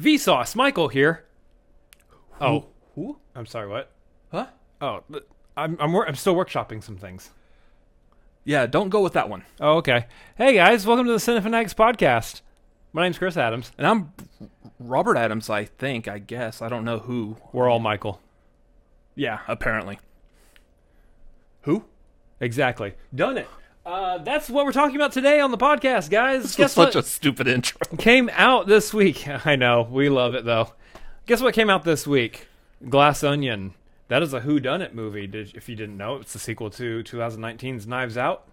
Vsauce, Michael here. Oh, Who? I'm sorry. What? Huh? Oh, I'm I'm, wor- I'm still workshopping some things. Yeah, don't go with that one. Oh, okay. Hey guys, welcome to the Cinefanatics podcast. My name's Chris Adams. And I'm Robert Adams, I think, I guess. I don't know who. We're all Michael. Yeah, apparently. Who? Exactly. Done it. Uh, that's what we're talking about today on the podcast, guys. This Guess was such what a stupid intro. came out this week? I know we love it though. Guess what came out this week? Glass Onion. That is a Who Done It movie. Did, if you didn't know, it's the sequel to 2019's Knives Out.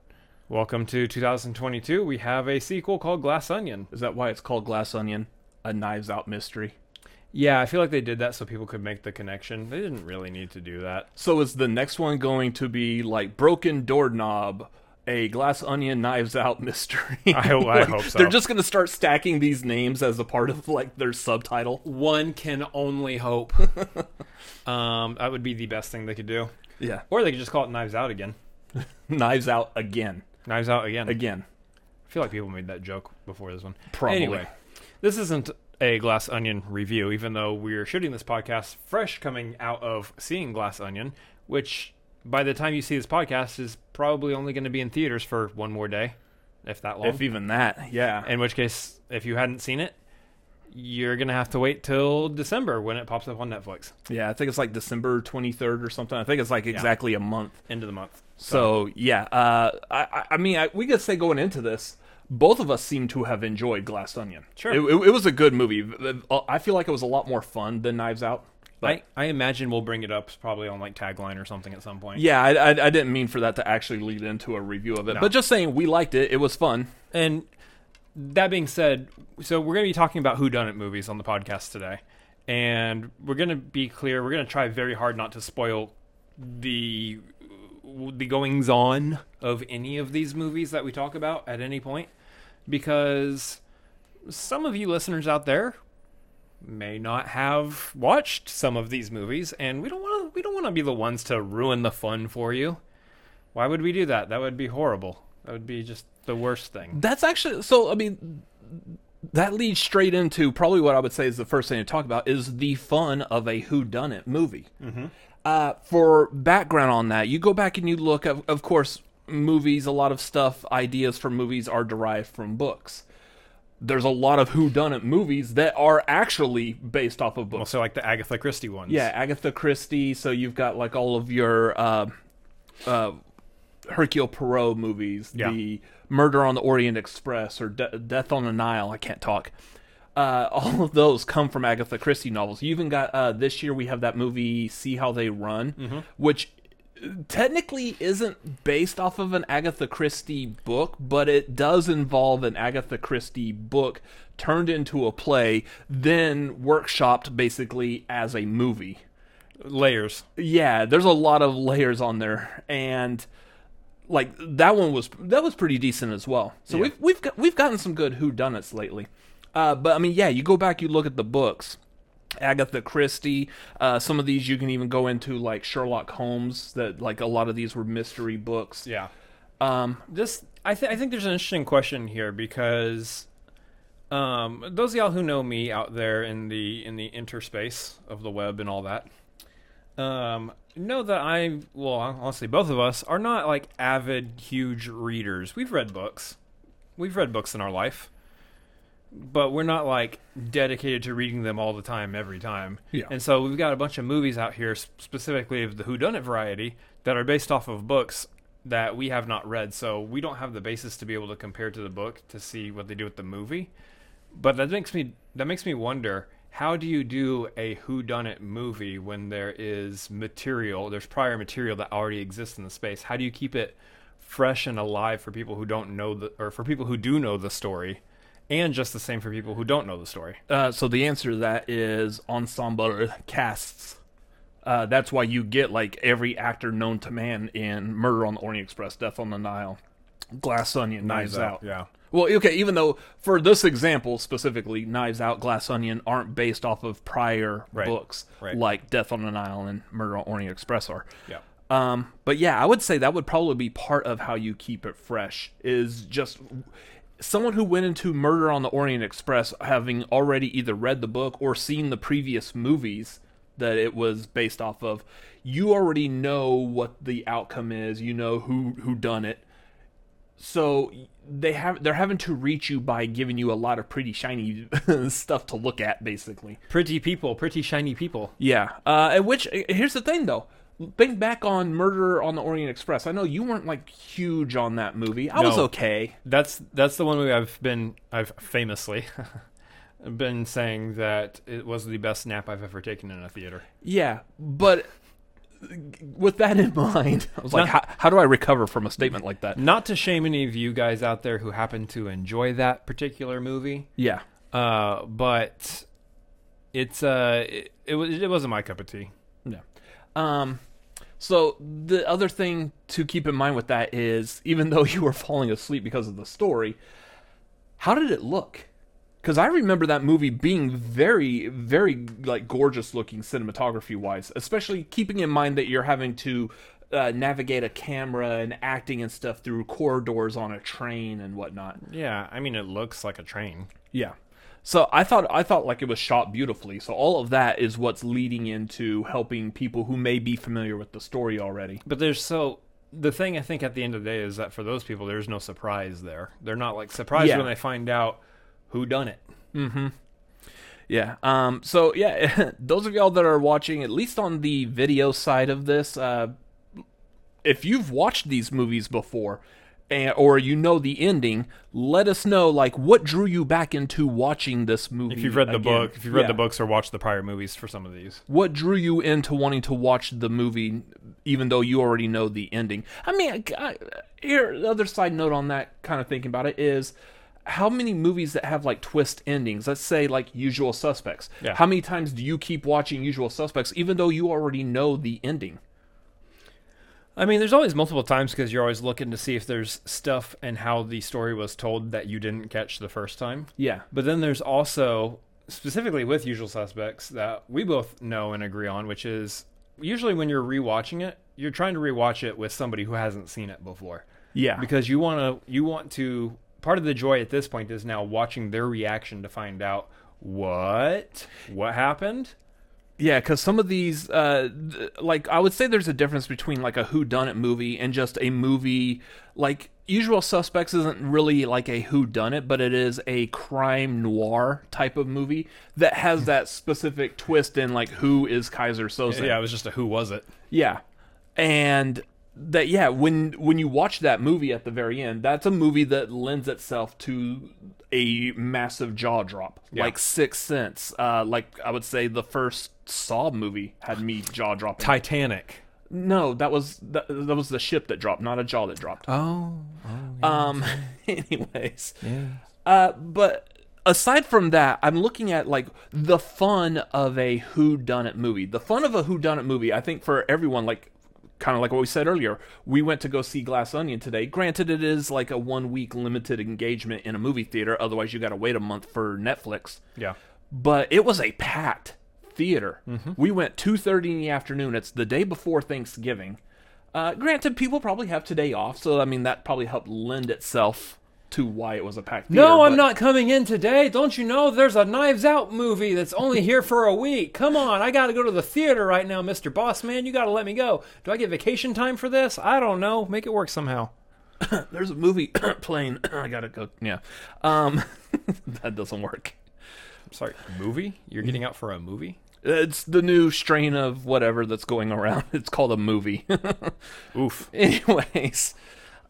Welcome to 2022. We have a sequel called Glass Onion. Is that why it's called Glass Onion? A Knives Out mystery. Yeah, I feel like they did that so people could make the connection. They didn't really need to do that. So is the next one going to be like Broken Doorknob, a Glass Onion Knives Out mystery? I ho- I Like, hope so. They're just going to start stacking these names as a part of like their subtitle. One can only hope. um, that would be the best thing they could do. Yeah. Or they could just call it Knives Out again. Knives Out again. Knives Out again. Again. I feel like people made that joke before this one. Probably. Anyway, this isn't a Glass Onion review, even though we're shooting this podcast fresh coming out of seeing Glass Onion, which by the time you see this podcast is probably only going to be in theaters for one more day, if that long. If even that, yeah. in which case, if you hadn't seen it, you're going to have to wait till December when it pops up on Netflix, Yeah, I think it's like December 23rd or something. I think it's like exactly a month. end of the month. So, yeah, uh, I, I- I mean, I, we could say going into this, both of us seem to have enjoyed Glass Onion. Sure. It, it, it was a good movie. I feel like it was a lot more fun than Knives Out. But I, I imagine we'll bring it up probably on like tagline or something at some point. yeah, I, I, I didn't mean for that to actually lead into a review of it. No. But just saying, we liked it. It was fun. And that being said, so we're going to be talking about whodunit movies on the podcast today. And we're going to be clear, we're going to try very hard not to spoil the the goings on of any of these movies that we talk about at any point because some of you listeners out there may not have watched some of these movies and we don't want to we don't want to be the ones to ruin the fun for you. Why would we do that? That would be horrible. That would be just the worst thing. That's actually so. I mean, that leads straight into probably what I would say is the first thing to talk about is the fun of a whodunit movie. Mm-hmm. Uh, for background on that, you go back and you look. Of, of course, movies. A lot of stuff, ideas for movies are derived from books. There's a lot of whodunit movies that are actually based off of books. Also, like the Agatha Christie ones. Yeah, Agatha Christie. So you've got like all of your uh, uh, Hercule Poirot movies, Yeah. the Murder on the Orient Express or De- Death on the Nile. I can't talk. Uh, all of those come from Agatha Christie novels. You even got uh, this year we have that movie See How They Run, which technically isn't based off of an Agatha Christie book, but it does involve an Agatha Christie book turned into a play, then workshopped basically as a movie. layers. Yeah, there's a lot of layers on there, and like that one was that was pretty decent as well. So Yeah. we've we've got, we've gotten some good whodunits lately. Uh, but I mean, yeah, you go back, you look at the books. Agatha Christie. Uh, some of these you can even go into like Sherlock Holmes. That like a lot of these were mystery books. Yeah. Um, This, I, th- I think there's an interesting question here because um, those of y'all who know me out there in the in the interspace of the web and all that um, know that I, well, honestly, both of us are not like avid, huge readers. We've read books, we've read books in our life, but we're not like dedicated to reading them all the time, every time. Yeah. And so we've got a bunch of movies out here, specifically of the whodunit variety, that are based off of books that we have not read. So we don't have the basis to be able to compare to the book to see what they do with the movie. But that makes me that makes me wonder how do you do a whodunit movie when there is material, there's prior material that already exists in the space? How do you keep it fresh and alive for people who don't know the or for people who do know the story? And just the same for people who don't know the story. uh, so the answer to that is ensemble casts. Uh, that's why you get like every actor known to man in Murder on the Orient Express, Death on the Nile, Glass Onion, Knives, Out. Yeah. Well, okay, even though for this example specifically, Knives Out, Glass Onion aren't based off of prior Right. books Right. like Death on the Nile and Murder on Orient Express are. Yeah. Um, but yeah, I would say that would probably be part of how you keep it fresh. Is just someone who went into Murder on the Orient Express having already either read the book or seen the previous movies that it was based off of, you already know what the outcome is. You know who who done it. So they have they're having to reach you by giving you a lot of pretty shiny stuff to look at, basically. Pretty people, pretty shiny people. Yeah. Uh, and which here's the thing though. Think back on Murder on the Orient Express. I know you weren't like huge on that movie. I was okay. That's that's the one movie I've been I've famously been saying that it was the best nap I've ever taken in a theater. Yeah, but with that in mind, I was like, how, how do I recover from a statement like that? Not to shame any of you guys out there who happen to enjoy that particular movie, Yeah. uh, but it's uh it, it was it wasn't my cup of tea. Yeah. Um so the other thing to keep in mind with that is even though you were falling asleep because of the story, how did it look? Cuz I remember that movie being very very like gorgeous looking cinematography wise, especially keeping in mind that you're having to uh, navigate a camera and acting and stuff through corridors on a train and whatnot. Yeah, I mean it looks like a train. Yeah. So I thought I thought like it was shot beautifully. So all of that is what's leading into helping people who may be familiar with the story already. But there's so the thing I think at the end of the day is that for those people there's no surprise there. They're not like surprised Yeah. when they find out who done it. Mm-hmm. Yeah. Um so yeah, those of y'all that are watching at least on the video side of this uh if you've watched these movies before or you know the ending, let us know like what drew you back into watching this movie. If you've read the book, if you've read Yeah. the books or watched the prior movies for some of these. what drew you into wanting to watch the movie even though you already know the ending i mean I, I- here the other side note on that kind of thinking about it is how many movies that have like twist endings let's say like usual suspects Yeah. how many times do you keep watching usual suspects even though you already know the ending I mean, there's always multiple times because you're always looking to see if there's stuff and how the story was told that you didn't catch the first time. yeah But then there's also specifically with Usual Suspects that we both know and agree on, which is usually when you're rewatching it, you're trying to rewatch it with somebody who hasn't seen it before yeah because you want to you want to part of the joy at this point is now watching their reaction to find out what what happened. Yeah, because some of these, uh, like I would say, there's a difference between like a Who Done It movie and just a movie like Usual Suspects isn't really like a Who Done It, but it is a crime noir type of movie that has that specific twist in like who is Keyser Söze. Yeah, it was just a who was it? Yeah. And that yeah, when when you watch that movie at the very end, that's a movie that lends itself to a massive jaw drop. Yeah. Like Sixth Sense. Uh like I would say the first Saw movie had me jaw dropping. Titanic. no, that was that, that was the ship that dropped, not a jaw that dropped. Oh, Um anyways. Yeah. Uh but aside from that, I'm looking at like the fun of a who done it movie. The fun of a who done it movie, I think for everyone like kind of like what we said earlier. We went to go see Glass Onion today. Granted it is like a 1 week limited engagement in a movie theater, otherwise you got to wait a month for Netflix. yeah. But it was a packed theater. Mm-hmm. We went 2:30 in the afternoon. It's the day before Thanksgiving. Uh, granted, people probably have today off, so I mean that probably helped lend itself to why it was a packed theater. No, I'm but- not coming in today. Don't you know there's a Knives Out movie that's only here for a week? Come on, I got to go to the theater right now, Mr. Boss Man. You got to let me go. Do I get vacation time for this? I don't know. Make it work somehow. There's a movie playing. I gotta go. Yeah, um, that doesn't work. Sorry, movie? You're getting out for a movie? It's the new strain of whatever that's going around. It's called a movie. Oof. Anyways,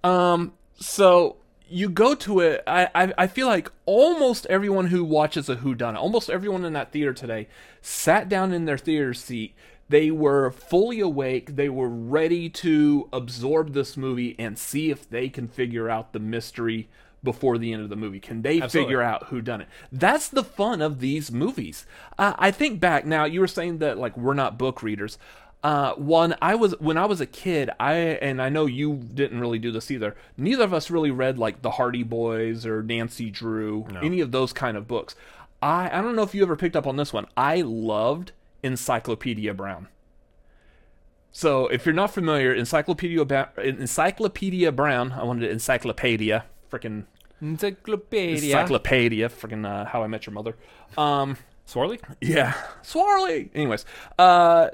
um, so you go to it. I, I I feel like almost everyone who watches a Who Done It, almost everyone in that theater today, sat down in their theater seat. They were fully awake. They were ready to absorb this movie and see if they can figure out the mystery before the end of the movie. Can they Absolutely. figure out who done it? That's the fun of these movies. Uh, I think back now. You were saying that like we're not book readers. Uh, one, I was when I was a kid. I and I know you didn't really do this either. Neither of us really read like the Hardy Boys or Nancy Drew, any of those kind of books. I I don't know if you ever picked up on this one. I loved Encyclopedia Brown. So if you're not familiar, Encyclopedia Ba- Encyclopedia Brown, I wanted encyclopedia, freaking Encyclopedia. Encyclopedia, freaking uh, How I Met Your Mother. Um, Swarley? yeah, Swarley. Anyways, uh,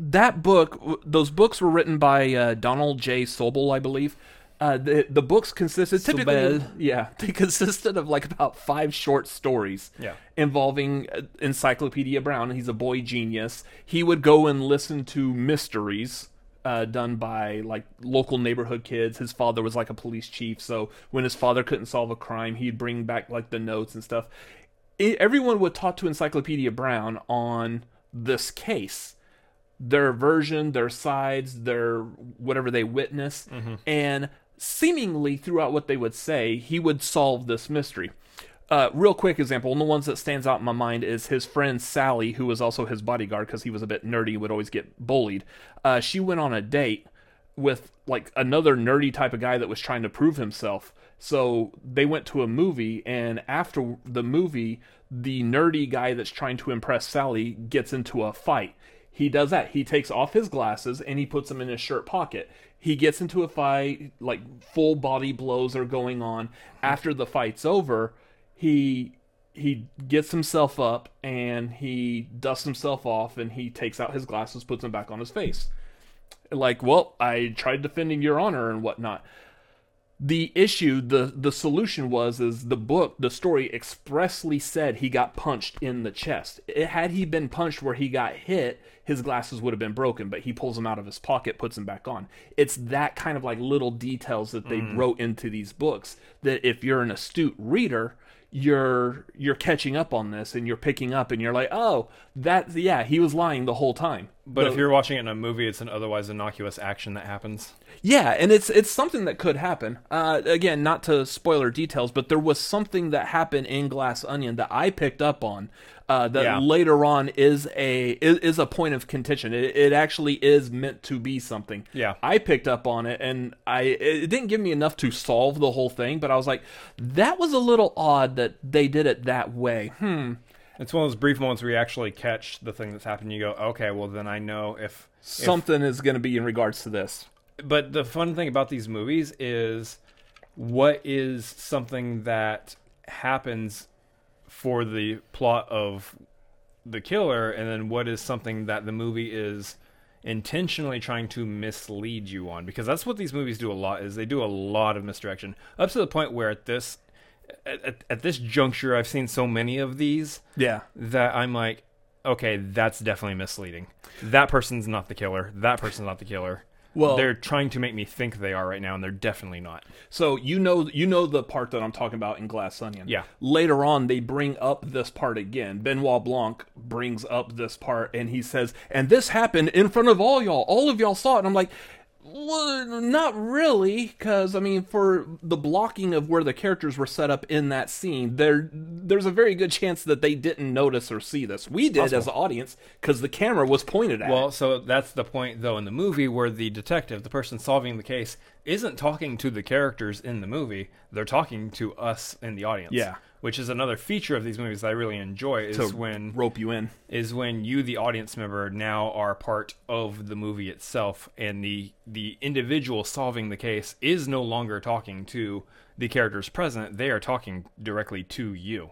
that book, those books were written by uh, Donald J. Sobel, I believe. Uh, the the books consisted typically, Sobel. yeah, they consisted of like about five short stories. Yeah. involving uh, Encyclopedia Brown. He's a boy genius. He would go and listen to mysteries uh, done by like local neighborhood kids. His father was like a police chief, so when his father couldn't solve a crime, he'd bring back like the notes and stuff. I everyone would talk to Encyclopedia Brown on this case their version, their sides, their whatever they witness, and seemingly throughout what they would say, he would solve this mystery. Uh, real quick example, one of the ones that stands out in my mind is his friend Sally, who was also his bodyguard because he was a bit nerdy, would always get bullied. Uh, she went on a date with like another nerdy type of guy that was trying to prove himself. So they went to a movie, and after the movie, the nerdy guy that's trying to impress Sally gets into a fight. He does that. He takes off his glasses and he puts them in his shirt pocket. He gets into a fight, like full body blows are going on. After the fight's over, he he gets himself up and he dusts himself off and he takes out his glasses, puts them back on his face. Like, well, I tried defending your honor and whatnot the issue the the solution was is the book the story expressly said he got punched in the chest. It, had he been punched where he got hit his glasses would have been broken but he pulls them out of his pocket puts them back on. It's that kind of like little details that they mm. wrote into these books that if you're an astute reader you're you're catching up on this and you're picking up and you're like oh that yeah he was lying the whole time But The- if you're watching it in a movie, it's an otherwise innocuous action that happens. yeah, and it's it's something that could happen. Uh, again, not to spoiler details, but there was something that happened in Glass Onion that I picked up on. Uh, that Yeah. later on is a is, is a point of contention. It, it actually is meant to be something. Yeah. I picked up on it, and I it didn't give me enough to solve the whole thing, but I was like, that was a little odd that they did it that way. Hmm. It's one of those brief moments where you actually catch the thing that's happened. You go, okay, well then I know if Something is going to be in regards to this. but the fun thing about these movies is what is something that happens for the plot of the killer and then what is something that the movie is intentionally trying to mislead you on because that's what these movies do a lot is they do a lot of misdirection up to the point where at this at, at, at this juncture I've seen so many of these Yeah. that I'm like, okay, that's definitely misleading. That person's not the killer. That person's not the killer. Well- they're trying to make me think they are right now, and they're definitely not. So you know you know the part that I'm talking about in Glass Onion. Yeah. Later on, they bring up this part again. Benoit Blanc brings up this part, and he says, "And this happened in front of all y'all. All of y'all saw it." And I'm like. Well, not really, because I mean, for the blocking of where the characters were set up in that scene, there, there's a very good chance that they didn't notice or see this. We did as the audience because the camera was pointed at. it. Well, so that's the point, though, in the movie where the detective, the person solving the case, isn't talking to the characters in the movie. They're talking to us in the audience. Yeah. Which is another feature of these movies that I really enjoy is to when rope you in. is when you the audience member now are part of the movie itself and the the individual solving the case is no longer talking to the characters present they are talking directly to you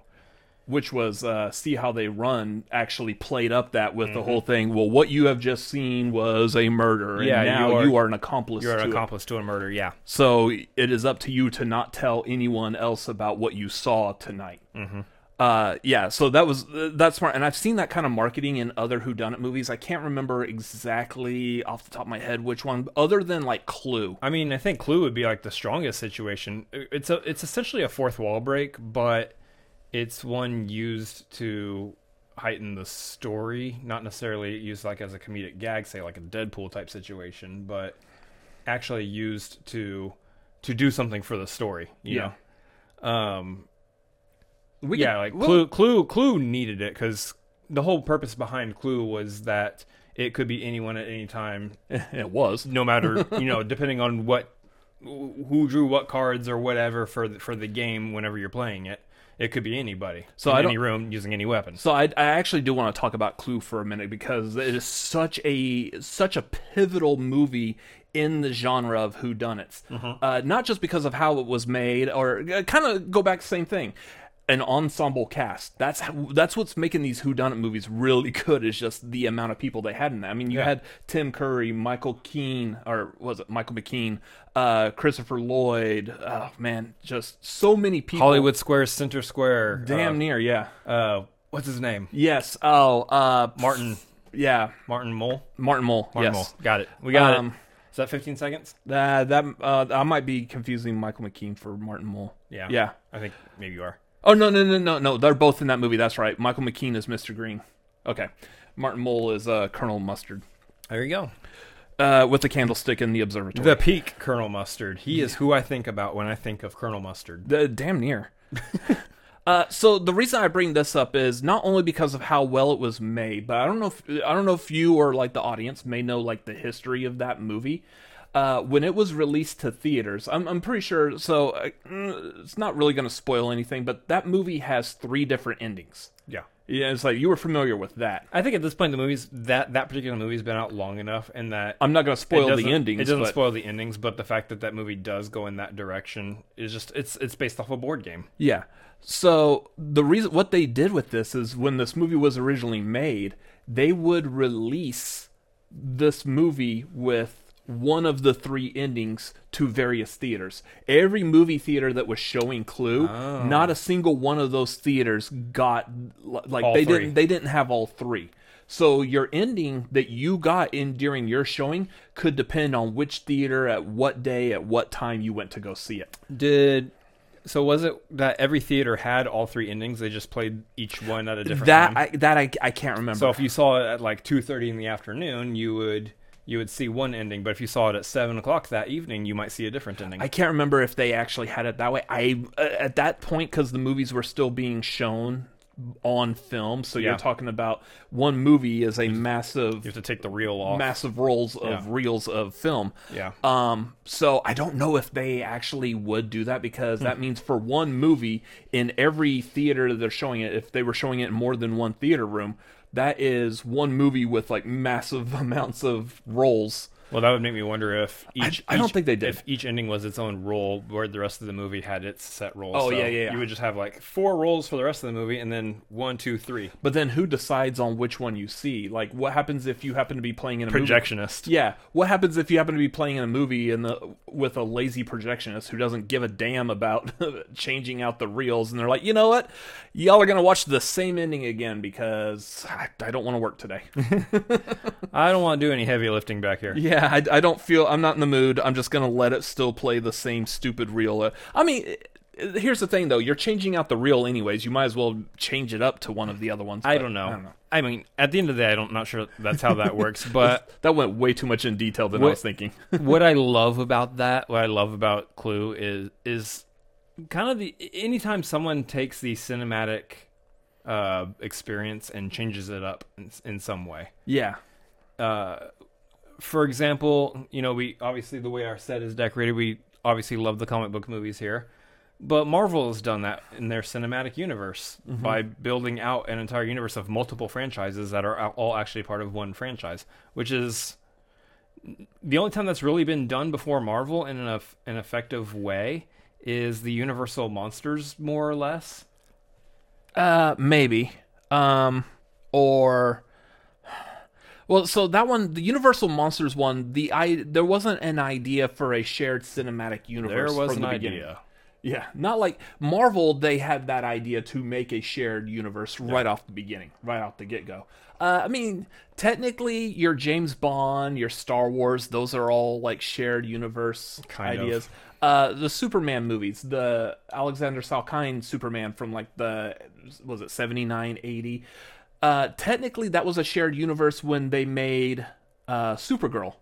which was uh, see how they run actually played up that with Mm-hmm. the whole thing. Well, what you have just seen was a murder, and Yeah, now you are- you are an accomplice. you're an it. accomplice to a murder yeah So it is up to you to not tell anyone else about what you saw tonight. Mm-hmm. Uh, yeah, so that was uh, that's smart, and I've seen that kind of marketing in other whodunit movies. I can't remember exactly off the top of my head which one, other than like Clue. i mean i think clue would be like the strongest situation it's a it's essentially a fourth wall break but it's one used to heighten the story not necessarily used like as a comedic gag say like a deadpool type situation but actually used to to do something for the story you Yeah. know um We yeah could- like well, clue clue clue needed it because the whole purpose behind clue was that it could be anyone at any time it was. no matter you know depending on what who drew what cards or whatever for the, for the game whenever you're playing it It could be anybody. So in I any room using any weapon. So I, I actually do want to talk about Clue for a minute because it is such a such a pivotal movie in the genre of whodunits. Uh, not just because of how it was made, or uh, kind of go back to the same thing. An ensemble cast. That's how, that's what's making these whodunit movies really good. Is just the amount of people they had in that. I mean, you Yeah. had Tim Curry, Michael Keane, or was it Michael McKean, uh, Christopher Lloyd. Oh man, just so many people. Hollywood Square, Center Square. damn near, yeah. Uh, uh, what's his name? Yes. Oh, uh, Martin. Yeah, Martin Mull. Martin Mull. Martin yes. Mole. Got it. We got Um, it. Is that 15 seconds? Uh, that uh, I might be confusing Michael McKean for Martin Mull. Yeah. Yeah. I think maybe you are. Oh no no no no no! They're both in that movie. That's right. Michael McKean is Mr. Green. Okay. Martin Mull is uh, Colonel Mustard There you go. uh, with the candlestick in the observatory. The peak Colonel Mustard. He is who I think about when I think of Colonel Mustard. The- damn near. uh, so the reason I bring this up is not only because of how well it was made, but I don't know if I don't know if you or like the audience may know like the history of that movie. Uh, when it was released to theaters, I'm I'm pretty sure. So uh, mm, it's not really going to spoil anything, but that movie has three different endings. Yeah. Yeah, it's like you were familiar with that. I think at this point the movie's that that particular movie's been out long enough and that I'm not going to spoil the endings. It doesn't but- spoil the endings, but the fact that that movie does go in that direction is just it's it's based off a board game. Yeah. So the reason what they did with this is when this movie was originally made, they would release this movie with one of the three endings to various theaters. Every movie theater that was showing Clue, oh. not a single one of those theaters got like All they three. didn't they didn't have all three. So your ending that you got in during your showing could depend on which theater at what day at what time you went to go see it. Did so was it that every theater had all three endings? They just played each one at a different that time. I, that I, I can't remember. so if you saw it at like two thirty in the afternoon, you would you would see one ending. But if you saw it at seven o'clock that evening, you might see a different ending. I can't remember if they actually had it that way. I uh, at that point because the movies were still being shown on film, so Yeah. you're talking about one movie is a massive, you have to take the reel off. massive rolls of Yeah. reels of film. Yeah. Um, so I don't know if they actually would do that because Hmm. that means for one movie in every theater that they're showing it, if they were showing it in more than one theater room, that is one movie with like massive amounts of rolls. Well, that would make me wonder if each. I don't each- think they did. If each ending was its own roll, where the rest of the movie had its set rolls. Oh, So yeah, yeah, yeah. You would just have like four rolls for the rest of the movie, and then one, two, three. But then who decides on which one you see? Like, what happens if you happen to be playing in a movie? Projectionist. Yeah. What happens if you happen to be playing in a movie and the with a lazy projectionist who doesn't give a damn about changing out the reels and they're like, you know what, y'all are gonna watch the same ending again because I, I don't want to work today. I don't want to do any heavy lifting back here. yeah, I, I don't feel I'm not in the mood. I'm just gonna let it still play the same stupid reel. Uh, I mean. Here's the thing, though. You're changing out the reel anyways. You might as well change it up to one of the other ones. I don't know. I don't know. I mean, at the end of the day, I don't, not sure that's how that works. But That went way too much in detail than I was thinking. what I love about that, what I love about Clue is is kind of the anytime someone takes the cinematic uh, experience and changes it up in, in some way. yeah. Uh, for example, you know, we obviously the way our set is decorated, we obviously love the comic book movies here. But Marvel has done that in their cinematic universe by building out an entire universe of multiple franchises that are all actually part of one franchise, which is the only time that's really been done before Marvel in an, an effective way is the Universal Monsters, more or less. Uh, maybe. Um, or well, so that one, the Universal Monsters one, the I there wasn't an idea for a shared cinematic universe. There was from an the beginning. idea. Yeah, not like Marvel. They had that idea to make a shared universe right off the beginning, right off the get go. Uh, I mean, technically, your James Bond, your Star Wars, those are all like shared universe Kind of. ideas. Uh, the Superman movies, the Alexander Salkind Superman from like the was it 79, 80. Uh, technically, that was a shared universe when they made uh, Supergirl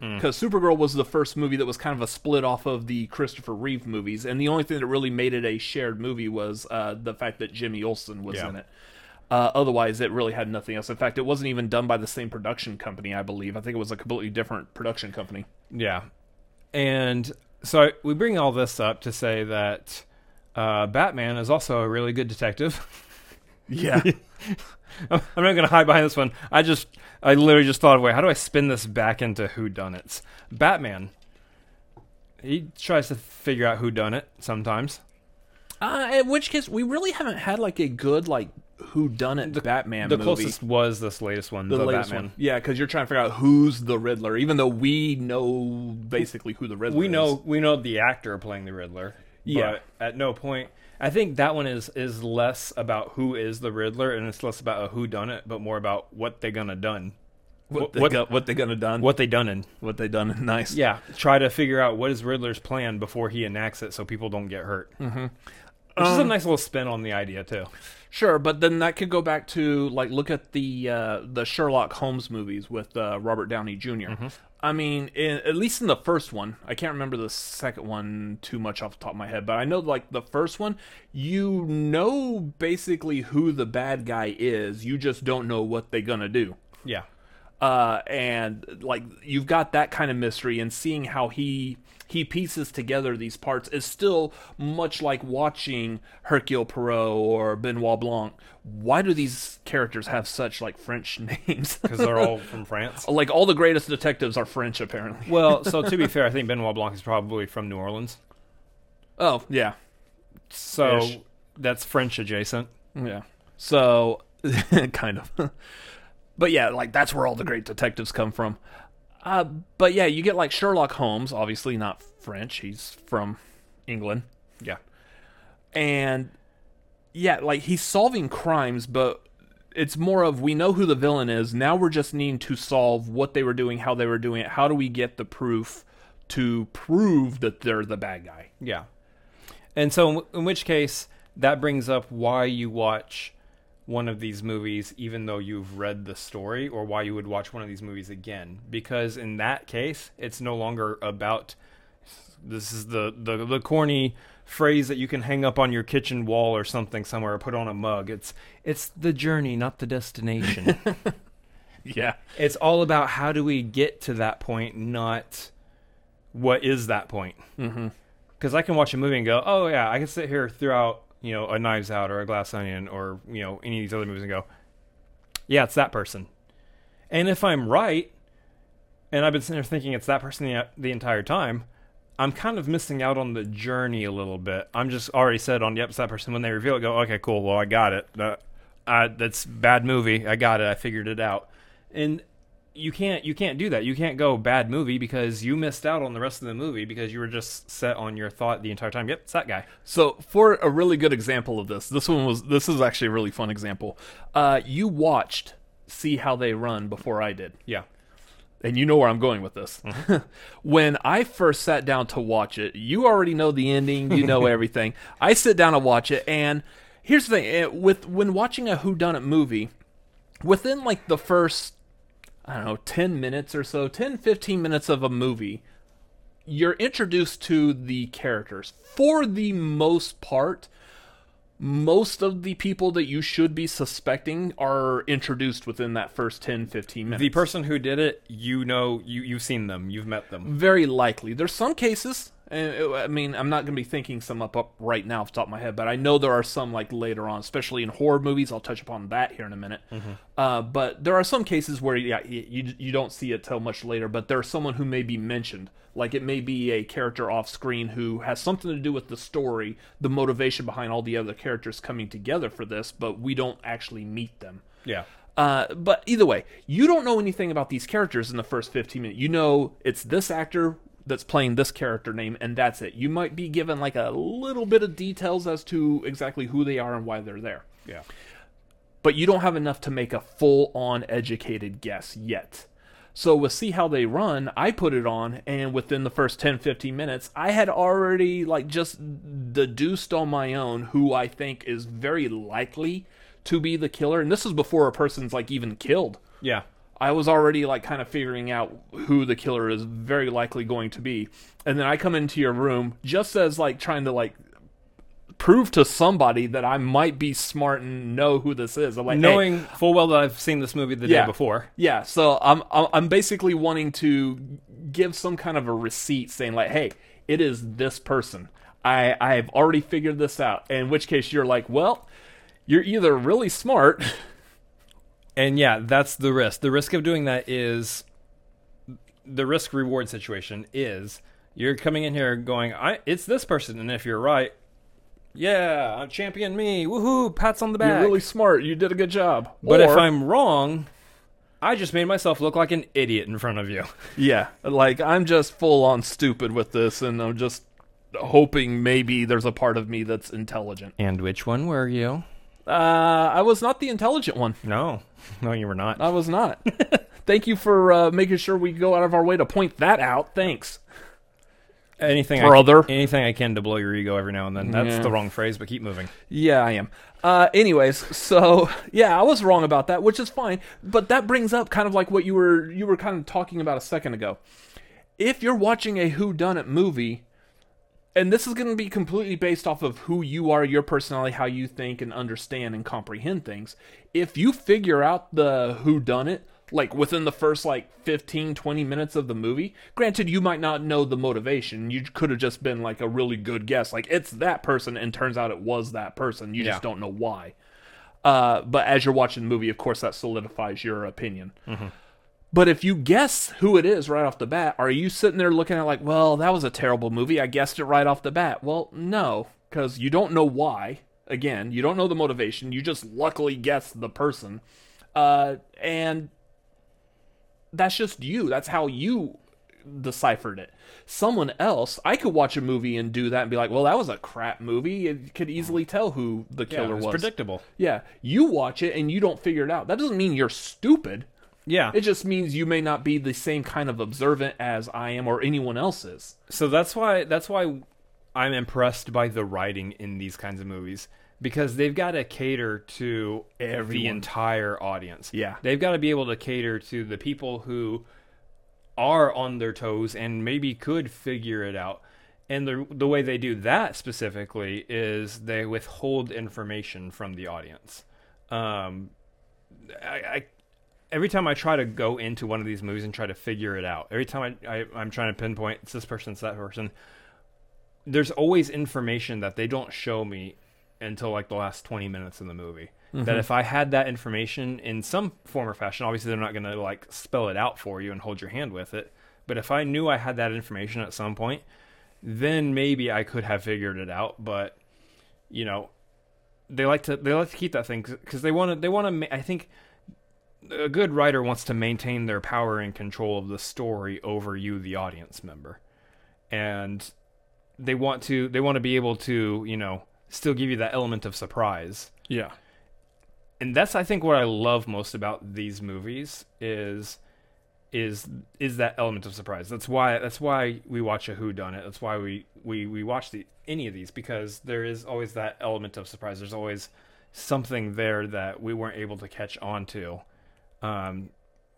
because Supergirl was the first movie that was kind of a split off of the Christopher Reeve movies, and the only thing that really made it a shared movie was uh, the fact that Jimmy Olsen was Yeah. in it. Uh, otherwise, it really had nothing else. In fact, it wasn't even done by the same production company, I believe. I think it was a completely different production company. Yeah. And so I, we bring all this up to say that Uh, Batman is also a really good detective. Yeah. I'm not going to hide behind this one. I just, I literally just thought of, way. how do I spin this back into who done it? Batman. He tries to figure out who done it sometimes. uh, in which case, we really haven't had like a good like who done it Batman The movie. closest was this latest one, the, the, latest Batman. one. Yeah, because you're trying to figure out who's the Riddler, even though we know basically who the Riddler We is. know we know the actor playing the Riddler. Yeah. But at no point I think that one is is less about who is the Riddler and it's less about a who done it, but more about what they gonna done. what, they what- got, what they gonna done. What they done in. what they done. Nice. Yeah. Try to figure out what is Riddler's plan before he enacts it so people don't get hurt. Mm-hmm. Which is a nice little spin on the idea too. Sure, but then that could go back to like look at the uh, the Sherlock Holmes movies with uh, Robert Downey junior I mean, in, at least in the first one, I can't remember the second one too much off the top of my head, but I know like the first one, you know basically who the bad guy is. You just don't know what they're gonna do. Yeah. uh, and like you've got that kind of mystery and seeing how he he pieces together these parts is still much like watching Hercule Poirot or Benoit Blanc. Why do these characters have such like French names? Because they're all from France. like all the greatest detectives are French, apparently. Well, so to be fair, I think Benoit Blanc is probably from New Orleans. Oh yeah, So Ish. that's French adjacent. yeah. So kind of. but yeah, like that's where all the great detectives come from. Uh, but yeah, you get like Sherlock Holmes, obviously not French. He's from England. Yeah. and yeah, like he's solving crimes, but it's more of we know who the villain is. Now we're just needing to solve what they were doing, how they were doing it. How do we get the proof to prove that they're the bad guy? Yeah. And so, in which case, that brings up why you watch one of these movies, even though you've read the story, or why you would watch one of these movies again. Because in that case, it's no longer about. This is the, the, the corny phrase that you can hang up on your kitchen wall or something somewhere, or put on a mug. It's it's the journey, not the destination. Yeah, it's all about how do we get to that point, not what is that point. mm-hmm. Because I can watch a movie and go, oh yeah, I can sit here throughout, you know, a Knives Out or a Glass Onion or you know any of these other movies and go, yeah, it's that person. And if I'm right, and I've been sitting there thinking it's that person the, the entire time, I'm kind of missing out on the journey a little bit. I'm just already set on, yep, it's that person. When they reveal it, go, okay, cool, well, I got it. Uh, uh, that's bad movie. I got it. I figured it out. And you can't you can't do that. You can't go bad movie because you missed out on the rest of the movie because you were just set on your thought the entire time. Yep, it's that guy. So for a really good example of this, this one was this is actually a really fun example. Uh, you watched See How They Run before I did. Yeah. and you know where I'm going with this. when I first sat down to watch it, you already know the ending, you know everything. I sit down and watch it, and here's the thing: eh, with when watching a whodunit movie, within like the first, I don't know, ten minutes or so, 10, 15 minutes of a movie, you're introduced to the characters. For the most part, most of the people that you should be suspecting are introduced within that first 10 15 minutes The person who did it, you know, you you've seen them, you've met them. very likely. There's some cases, I mean, I'm not going to be thinking some up, up right now off the top of my head, but I know there are some like later on, especially in horror movies. I'll touch upon that here in a minute. Uh, but there are some cases where yeah, you you don't see it till much later, but there's someone who may be mentioned. Like it may be a character off screen who has something to do with the story, the motivation behind all the other characters coming together for this, but we don't actually meet them. Yeah. Uh, but either way, you don't know anything about these characters in the first 15 minutes. You know it's this actor that's playing this character name, and that's it. You might be given like a little bit of details as to exactly who they are and why they're there. Yeah. But you don't have enough to make a full on educated guess yet. So with See How They Run, I put it on, and within the first 10 15 minutes, I had already like just deduced on my own who I think is very likely to be the killer. And this is before a person's like even killed. Yeah. I was already like kind of figuring out who the killer is very likely going to be. And then I come into your room just as like trying to like prove to somebody that I might be smart and know who this is. I'm like, hey, Knowing full well that I've seen this movie the Yeah. day before. yeah, so I'm I'm I'm basically wanting to give some kind of a receipt saying like, "Hey, it is this person." I I've already figured this out. In which case you're like, well, you're either really smart. And yeah, that's the risk. The risk of doing that is the risk reward situation is you're coming in here going, I it's this person, and if you're right, yeah, champion me, woohoo, pats on the back. You're really smart. You did a good job. but if I'm wrong, I just made myself look like an idiot in front of you. Yeah, like I'm just full on stupid with this, and I'm just hoping maybe there's a part of me that's intelligent. And which one were you? Uh, I was not the intelligent one. No, no, you were not. I was not. Thank you for uh, making sure we go out of our way to point that out. Thanks. anything, Brother. I, anything I can to blow your ego every now and then. That's Yeah. the wrong phrase, but keep moving. Yeah, I am. Uh, anyways, so yeah, I was wrong about that, which is fine. But that brings up kind of like what you were you were kind of talking about a second ago. If you're watching a Who Done It movie, and this is going to be completely based off of who you are, your personality, how you think and understand and comprehend things. If you figure out the Who Done It like within the first like 15 20 minutes of the movie granted you might not know the motivation. You could have just been like a really good guess. Like it's that person and turns out it was that person. You just don't know why. Uh, but as you're watching the movie of course that solidifies your opinion but if you guess who it is right off the bat, are you sitting there looking at like, well, that was a terrible movie. I guessed it right off the bat. Well, no, because you don't know why. Again, you don't know the motivation. You just luckily guessed the person, uh, and that's just you. That's how you deciphered it. Someone else, I could watch a movie and do that and be like, well, that was a crap movie. It could easily tell who the Yeah, killer it was was. predictable. Yeah, you watch it and you don't figure it out. That doesn't mean you're stupid. Yeah. It just means you may not be the same kind of observant as I am or anyone else is. So that's why that's why I'm impressed by the writing in these kinds of movies because they've got to cater to the entire audience. Yeah. They've got to be able to cater to the people who are on their toes and maybe could figure it out. And the the way they do that specifically is they withhold information from the audience. Um, I, I every time I try to go into one of these movies and try to figure it out, every time I, I I'm trying to pinpoint it's this person, it's that person. There's always information that they don't show me until like the last 20 minutes of the movie. That mm-hmm. if I had that information in some form or fashion, obviously they're not going to like spell it out for you and hold your hand with it. But if I knew I had that information at some point, then maybe I could have figured it out. But you know, they like to they like to keep that thing because they want to they want to. I think a good writer wants to maintain their power and control of the story over you, the audience member, and they want to they want to be able to you know still give you that element of surprise Yeah. and that's I think what I love most about these movies is is is that element of surprise. That's why that's why we watch a Who Done It. That's why we we we watch the any of these because there is always that element of surprise. There's always something there that we weren't able to catch on to, um,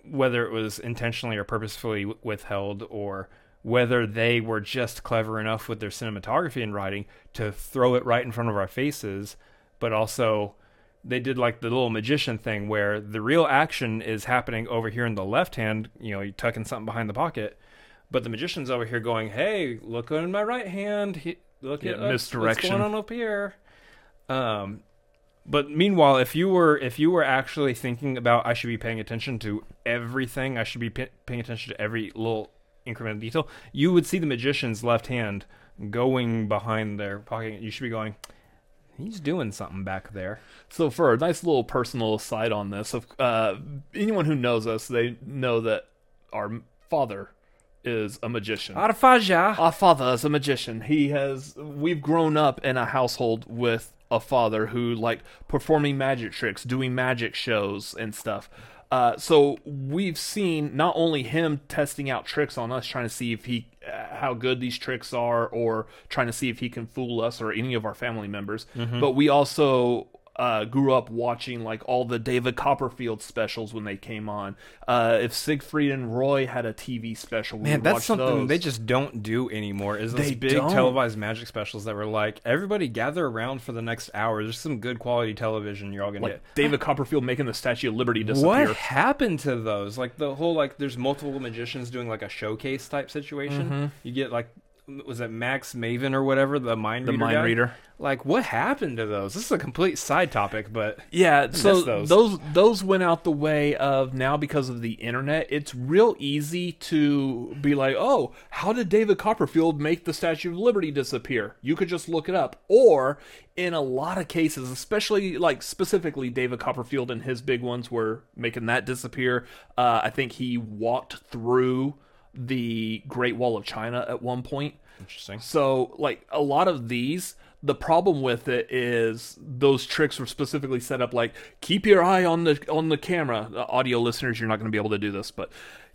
whether it was intentionally or purposefully withheld, or whether they were just clever enough with their cinematography and writing to throw it right in front of our faces, but also they did like the little magician thing where the real action is happening over here in the left hand, you know, you tucking something behind the pocket, but the magician's over here going, "Hey, look in my right hand. He, look Yeah, at misdirection. What's going on up here?" Um, but meanwhile, if you were if you were actually thinking about, I should be paying attention to everything. I should be paying attention to every little increment of detail. You would see the magician's left hand going behind their pocket. You should be going. He's doing something back there. So for a nice little personal aside on this, of uh, anyone who knows us, they know that our father is a magician. Arfaja. Our father is a magician. He has. We've grown up in a household with a father who like performing magic tricks, doing magic shows and stuff. Uh, so we've seen not only him testing out tricks on us, trying to see if he uh, how good these tricks are, or trying to see if he can fool us or any of our family members, but we also uh, grew up watching like all the David Copperfield specials when they came on. Uh, if Siegfried and Roy had a TV special, we Man, that's something those. they just don't do anymore. Is those They big don't. televised magic specials that were like, everybody gather around for the next hour. There's some good quality television you're all gonna like get. David Copperfield making the Statue of Liberty disappear. What happened to those? Like the whole like, there's multiple magicians doing like a showcase type situation. Mm-hmm. You get like was it Max Maven or whatever the mind The reader mind guy? reader. Like, what happened to those? This is a complete side topic, but Yeah, so those. those. those went out the way of now because of the internet. It's real easy to be like, "Oh, how did David Copperfield make the Statue of Liberty disappear?" You could just look it up. Or in a lot of cases, especially like specifically David Copperfield and his big ones were making that disappear. Uh, I think he walked through the Great Wall of China at one point. interesting. So, like a lot of these, the problem with it is those tricks were specifically set up like keep your eye on the on the camera. Uh, audio listeners, you're not going to be able to do this, but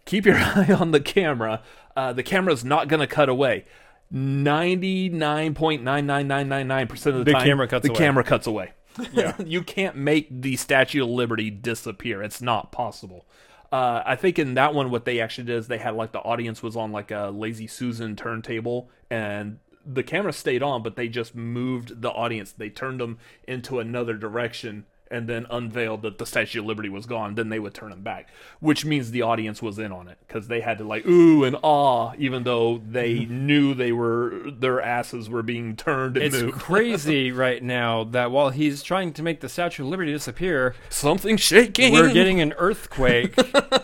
keep your eye on the camera. Uh, the camera's not going to cut away. Ninety nine point nine nine nine nine nine percent of the, The time, camera cuts the away. camera cuts away. Yeah. you can't make the Statue of Liberty disappear. It's not possible. Uh, I think in that one, what they actually did is they had like the audience was on like a Lazy Susan turntable, and the camera stayed on, but they just moved the audience. They turned them into another direction, and then unveiled that the Statue of Liberty was gone. Then they would turn them back, which means the audience was in on it because they had to like ooh and ah, even though they knew they were their asses were being turned and It's moved. crazy right now that while he's trying to make the Statue of Liberty disappear, Something shaking. we're getting an earthquake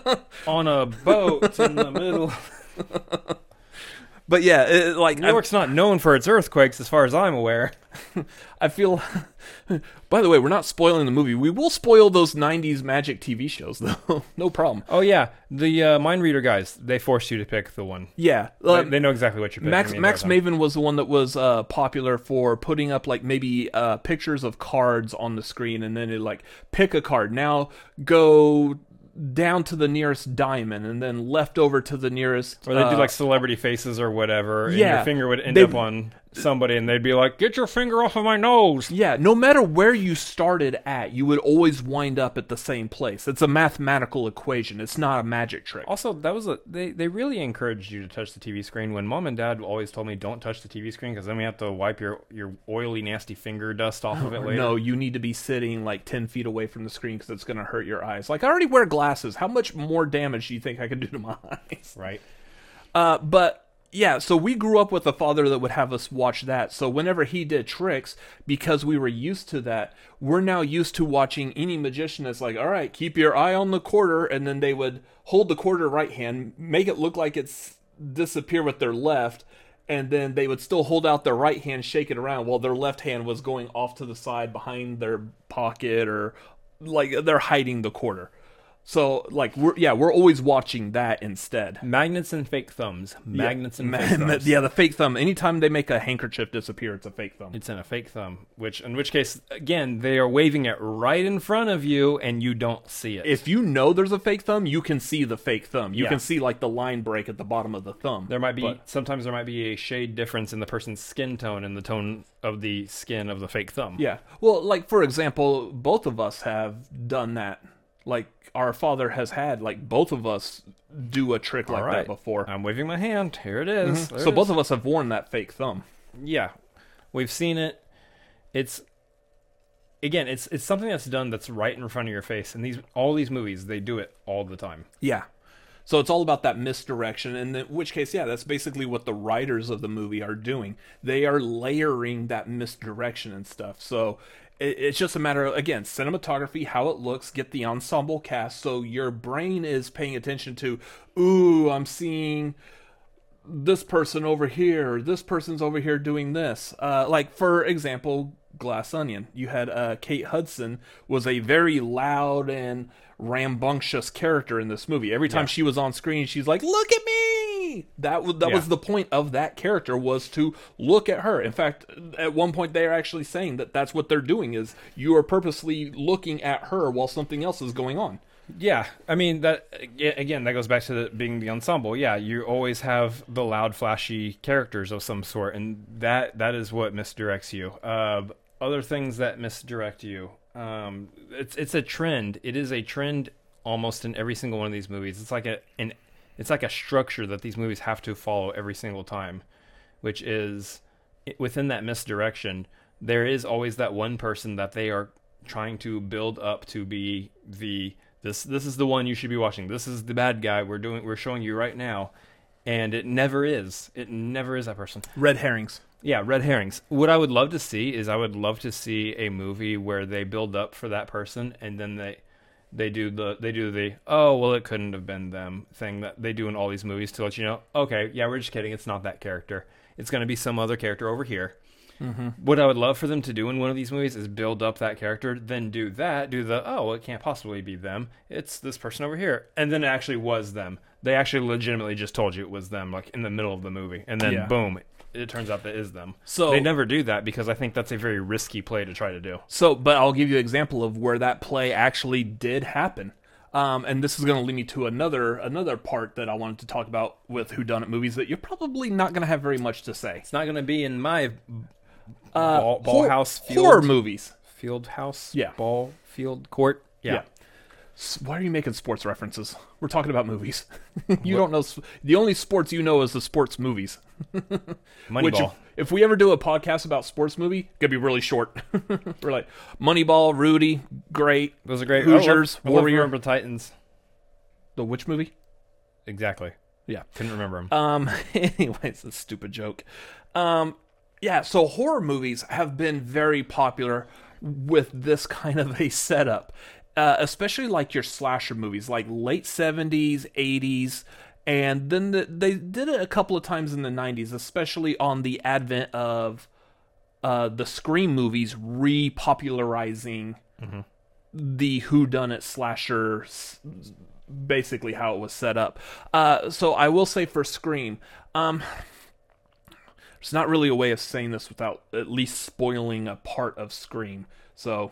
on a boat in the middle. But yeah, it, like New York's not known for its earthquakes, as far as I'm aware. I feel. By the way, we're not spoiling the movie. We will spoil those '90s magic TV shows, though. no problem. Oh yeah, the uh, mind reader guys. They forced you to pick the one. Yeah, They- uh, they know exactly what you're picking. Max Max. Maven was the one that was uh, popular for putting up like maybe uh, pictures of cards on the screen, and then it like pick a card. Now go down to the nearest diamond, and then left over to the nearest. Or they do uh, like celebrity faces or whatever, and your finger would end They- up on somebody, and they'd be like, "Get your finger off of my nose." Yeah, no matter where you started at, you would always wind up at the same place. It's a mathematical equation. It's not a magic trick. Also, that was a they. They really encouraged you to touch the TV screen. When mom and dad always told me, "Don't touch the TV screen," because then we have to wipe your your oily, nasty finger dust off of it later. No, you need to be sitting like 10 feet away from the screen because it's going to hurt your eyes. Like, I already wear glasses. How much more damage do you think I could do to my eyes? right? Uh, but yeah, so we grew up with a father that would have us watch that. So whenever he did tricks, because we were used to that, we're now used to watching any magician that's like, all right, keep your eye on the quarter. And then they would hold the quarter right hand, make it look like it's disappear with their left. And then they would still hold out their right hand, shake it around, while their left hand was going off to the side behind their pocket or like they're hiding the quarter. So like we're yeah we're always watching that instead. Magnets and fake thumbs. Magnets and fake thumbs. yeah, the fake thumb. Anytime they make a handkerchief disappear, it's a fake thumb. It's in a fake thumb, which in which case again they are waving it right in front of you and you don't see it. If you know there's a fake thumb, you can see the fake thumb. You Yeah. can see like the line break at the bottom of the thumb. there might be But- sometimes there might be a shade difference in the person's skin tone and the tone of the skin of the fake thumb. yeah. Well, like for example, both of us have done that. Like our father has had like both of us do a trick like right. that before. I'm waving my hand. Here it is. Mm-hmm. There so it both is. of us have worn that fake thumb. yeah, we've seen it. It's again, it's it's something that's done that's right in front of your face. And these all these movies, they do it all the time. Yeah. So it's all about that misdirection, and in which case, yeah, that's basically what the writers of the movie are doing. They are layering that misdirection and stuff. So it's just a matter of again cinematography, how it looks, get the ensemble cast, so your brain is paying attention to. Ooh, I'm seeing this person over here, this person's over here doing this. Uh, like for example, Glass Onion. You had uh, Kate Hudson was a very loud and rambunctious character in this movie. Every time Yeah. she was on screen, she's like, "Look at me." That was that Yeah. was the point of that character was to look at her. In fact, at one point they are actually saying that that's what they're doing is you are purposely looking at her while something else is going on. Yeah, I mean that again. That goes back to the, being the ensemble. Yeah, you always have the loud, flashy characters of some sort, and that that is what misdirects you. Uh, other things that misdirect you. Um, it's it's a trend. It is a trend almost in every single one of these movies. It's like a an it's like a structure that these movies have to follow every single time, which is within that misdirection. There is always that one person that they are trying to build up to be the this this is the one you should be watching. This is the bad guy we're doing we're showing you right now. and it never is. It never is that person. Red herrings. Yeah, red herrings. What I would love to see is I would love to see a movie where they build up for that person and then they they do the they do the oh well it couldn't have been them thing that they do in all these movies to let you know okay yeah we're just kidding. It's not that character. It's going to be some other character over here. Mm-hmm. what i would love for them to do in one of these movies is build up that character then do that do the oh well, it can't possibly be them. It's this person over here. And then it actually was them. They actually legitimately just told you it was them like in the middle of the movie. And then Yeah. boom it turns out that is them So- they never do that because i think that's a very risky play to try to do So, but I'll give you an example of where that play actually did happen. Um, and this is going to lead me to another another part that I wanted to talk about with whodunit movies that you're probably not going to have very much to say. It's not going to be in my Uh, ball, ball hor- house field horror movies. field house Yeah. ball field court yeah, Yeah. Why are you making sports references? We're talking about movies. you don't know the only sports you know is the sports movies. Moneyball. if, if we ever do a podcast about sports movie, gonna be really short. We're like Moneyball, Rudy, great. Those are great. Hoosiers, I love, I love Warrior. Remember Titans. The which movie? Exactly. Yeah. Couldn't remember them. Um. Anyways, a stupid joke. Um. Yeah. So horror movies have been very popular with this kind of a setup, uh, especially like your slasher movies, like late seventies, eighties, and then the, they did it a couple of times in the nineties, especially on the advent of uh, the Scream movies repopularizing the whodunit slasher basically how it was set up. Uh, so I will say for Scream, um, there's not really a way of saying this without at least spoiling a part of Scream. So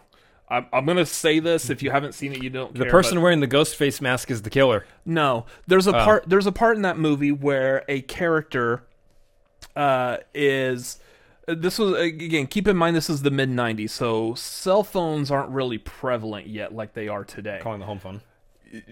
I'm, I'm gonna say this. If you haven't seen it, you don't. the care, person but- wearing the ghost face mask is the killer. no, there's Oh. a part. There's a part in that movie where a character uh, is. This was again. Keep in mind, this is the mid '90s, so cell phones aren't really prevalent yet, like they are today. Calling the home phone.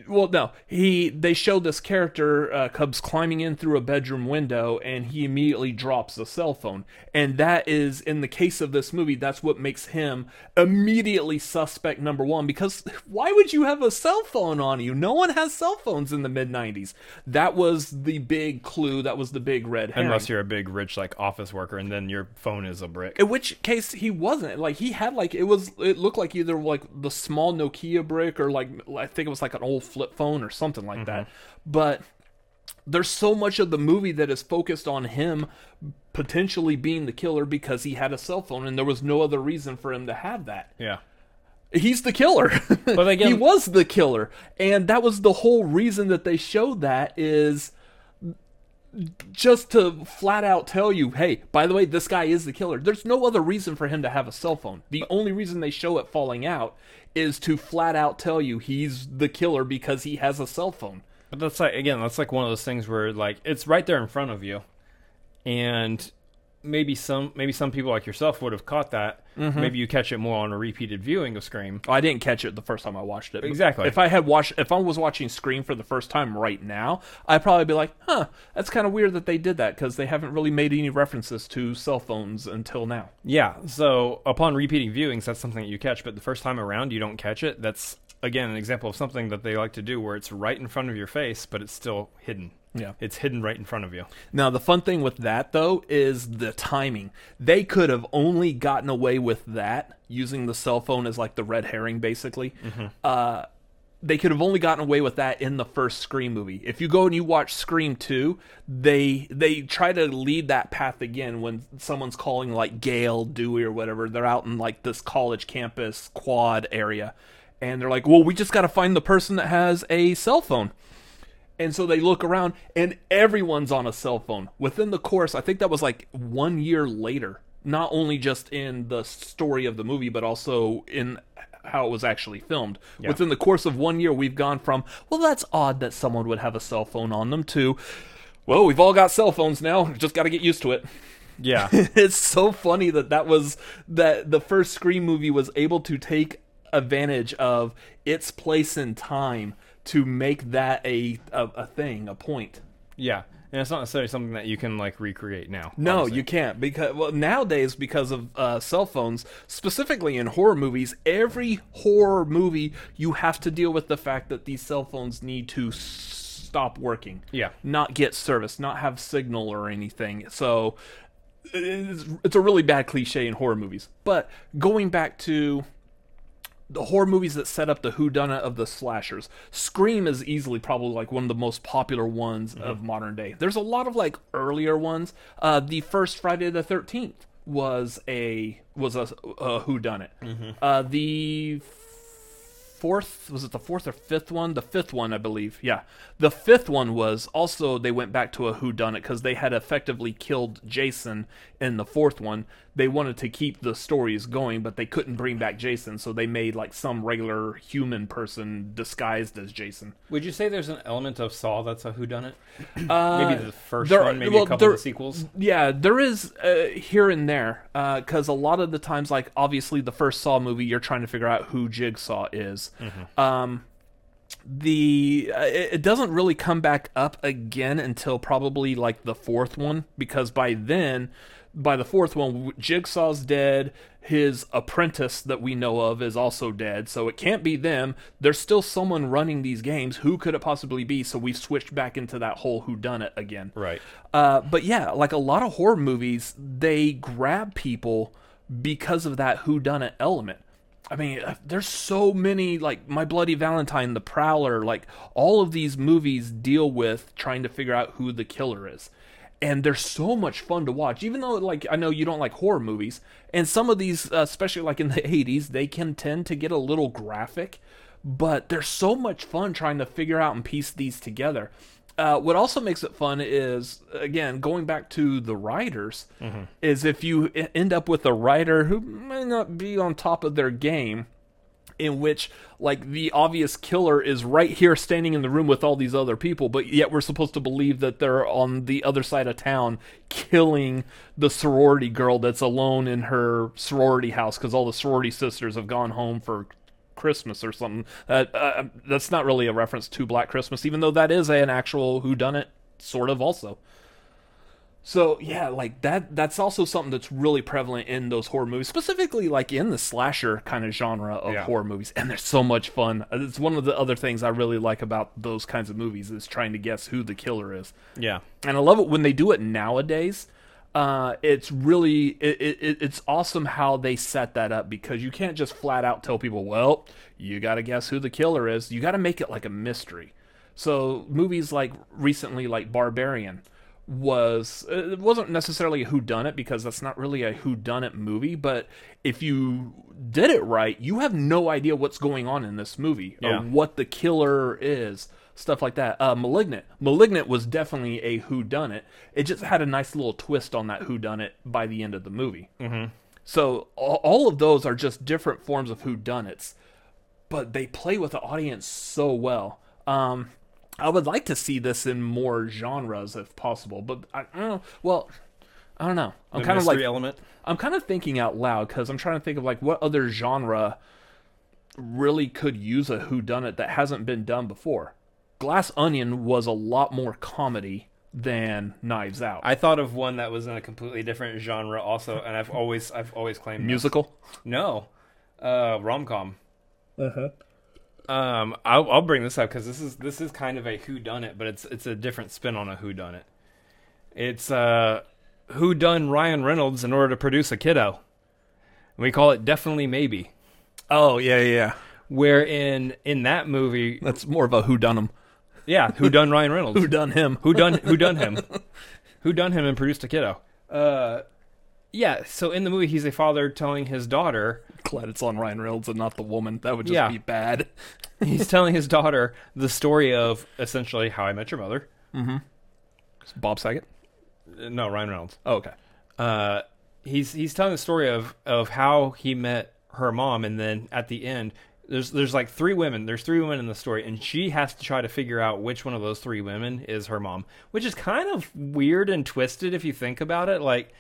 Well no. He they show this character uh, cubs climbing in through a bedroom window and he immediately drops a cell phone. And that is in the case of this movie that's what makes him immediately suspect number one because why would you have a cell phone on you? No one has cell phones in the mid 90s that was the big clue. That was the big red herring. Unless you're a big, rich, like office worker, and then your phone is a brick. in which case he wasn't. Like he had like it was it looked like either like the small Nokia brick or like I think it was like an old flip phone or something like that. Mm-hmm. But there's so much of the movie that is focused on him potentially being the killer because he had a cell phone and there was no other reason for him to have that. yeah. He's the killer. But again- he was the killer. And that was the whole reason that they showed that is just to flat out tell you, hey, by the way, this guy is the killer. There's no other reason for him to have a cell phone. The only reason they show it falling out is to flat out tell you he's the killer because he has a cell phone. But that's like again, that's like one of those things where like it's right there in front of you, and maybe some maybe some people like yourself would have caught that. Mm-hmm. Maybe you catch it more on a repeated viewing of Scream. I didn't catch it the first time I watched it. Exactly. If I had watched, if I was watching Scream for the first time right now, I'd probably be like, "Huh, that's kind of weird that they did that because they haven't really made any references to cell phones until now." Yeah. So upon repeating viewings, that's something that you catch. But the first time around, you don't catch it. That's again an example of something that they like to do, where it's right in front of your face, but it's still hidden. Yeah. It's hidden right in front of you. Now, the fun thing with that, though, is the timing. They could have only gotten away with that using the cell phone as like the red herring, basically. Uh, they could have only gotten away with that in the first Scream movie. If you go and you watch Scream 2, they they try to lead that path again when someone's calling like Gail, Dewey, or whatever. They're out in like this college campus quad area. And they're like, well, we just got to find the person that has a cell phone. And so they look around and everyone's on a cell phone. Within the course, I think that was like one year later. Not only just in the story of the movie, but also in how it was actually filmed. Within the course of one year, we've gone from, well, that's odd that someone would have a cell phone on them, to, well, we've all got cell phones now. Just got to get used to it. Yeah. it's so funny that that was that the first Scream movie was able to take advantage of its place in time to make that a a, a thing, a point. yeah. And it's not necessarily something that you can like recreate now. No, you can't because well nowadays because of uh, cell phones, specifically in horror movies, every horror movie you have to deal with the fact that these cell phones need to s- stop working Yeah. not get service, not have signal or anything. So it's, it's a really bad cliche in horror movies. But going back to the horror movies that set up the whodunit of the slashers, Scream is easily probably like one of the most popular ones of modern day. There's a lot of like earlier ones. Uh, the first Friday the Thirteenth was a was a, a whodunit. Uh, the fourth was it the fourth or fifth one? The fifth one i believe. Yeah. The fifth one was also they went back to a who done it because they had effectively killed jason in the fourth one they wanted to keep the stories going but they couldn't bring back jason so they made like some regular human person disguised as jason Would you say there's an element of Saw that's a whodunit? uh, Maybe the first there- one, maybe well, a couple there- of the sequels. Yeah, there is uh, here and there because a lot of the times, like obviously the first Saw movie, you're trying to figure out who Jigsaw is. Um, the uh, it doesn't really come back up again until probably like the fourth one because by then, by the fourth one, Jigsaw's dead. His apprentice that we know of is also dead, so it can't be them. There's still someone running these games. Who could it possibly be? So we've switched back into that whole who done it again. Right. Uh, but yeah, like a lot of horror movies, they grab people because of that whodunit element. I mean, uh, there's so many like My Bloody Valentine, The Prowler, like all of these movies deal with trying to figure out who the killer is. And they're so much fun to watch, even though like I know you don't like horror movies, and some of these, uh, especially like in the 80s, they can tend to get a little graphic, but they're so much fun trying to figure out and piece these together. Uh, what also makes it fun is again going back to the writers is if you end up with a writer who may not be on top of their game in which like the obvious killer is right here standing in the room with all these other people but yet we're supposed to believe that they're on the other side of town killing the sorority girl that's alone in her sorority house because all the sorority sisters have gone home for Christmas or something. Uh, uh, that's not really a reference to Black Christmas, even though that is an actual whodunit, sort of also. So yeah, like that. That's also something that's really prevalent in those horror movies, specifically like in the slasher kind of genre of Yeah. horror movies, and they're so much fun. It's one of the other things I really like about those kinds of movies is trying to guess who the killer is Yeah. and I love it when they do it nowadays. Uh, it's really it, it, it's awesome how they set that up because you can't just flat out tell people, well, you got to guess who the killer is. You got to make it like a mystery. So movies like recently, like Barbarian, was it wasn't necessarily a who done it because that's not really a who done it movie but if you did it right you have no idea what's going on in this movie Yeah. or what the killer is stuff like that uh malignant malignant was definitely a who done it it just had a nice little twist on that who done it by the end of the movie mm-hmm. so all, all of those are just different forms of who done it's but they play with the audience so well. Um, I would like to see this in more genres if possible, but I, I don't know. Well, I don't know. I'm The kind of mystery like element. I'm kind of thinking out loud because I'm trying to think of like what other genre really could use a whodunit that hasn't been done before. Glass Onion was a lot more comedy than Knives Out. I thought of one that was in a completely different genre also, and I've always I've always claimed this. Musical. No, uh, rom com. Um, I'll, I'll bring this up because this is this is kind of a who done it, but it's it's a different spin on a who done it. It's uh, who done Ryan Reynolds in order to produce a kiddo. We call it definitely maybe. Oh yeah, yeah. Where in in that movie, That's more of a who done him. yeah, who done Ryan Reynolds? Who done him? Who done who done him? who done him and produced a kiddo? Uh, yeah. So in the movie, he's a father telling his daughter Glad it's on Ryan Reynolds and not the woman. That would just Yeah. be bad. he's telling his daughter the story of essentially how I met your mother. Mm-hmm. Bob Saget. Uh, No, Ryan Reynolds. Oh, okay. Uh, he's he's telling the story of of how he met her mom, and then at the end, there's there's like three women. There's three women in the story, and she has to try to figure out which one of those three women is her mom, which is kind of weird and twisted if you think about it. Like,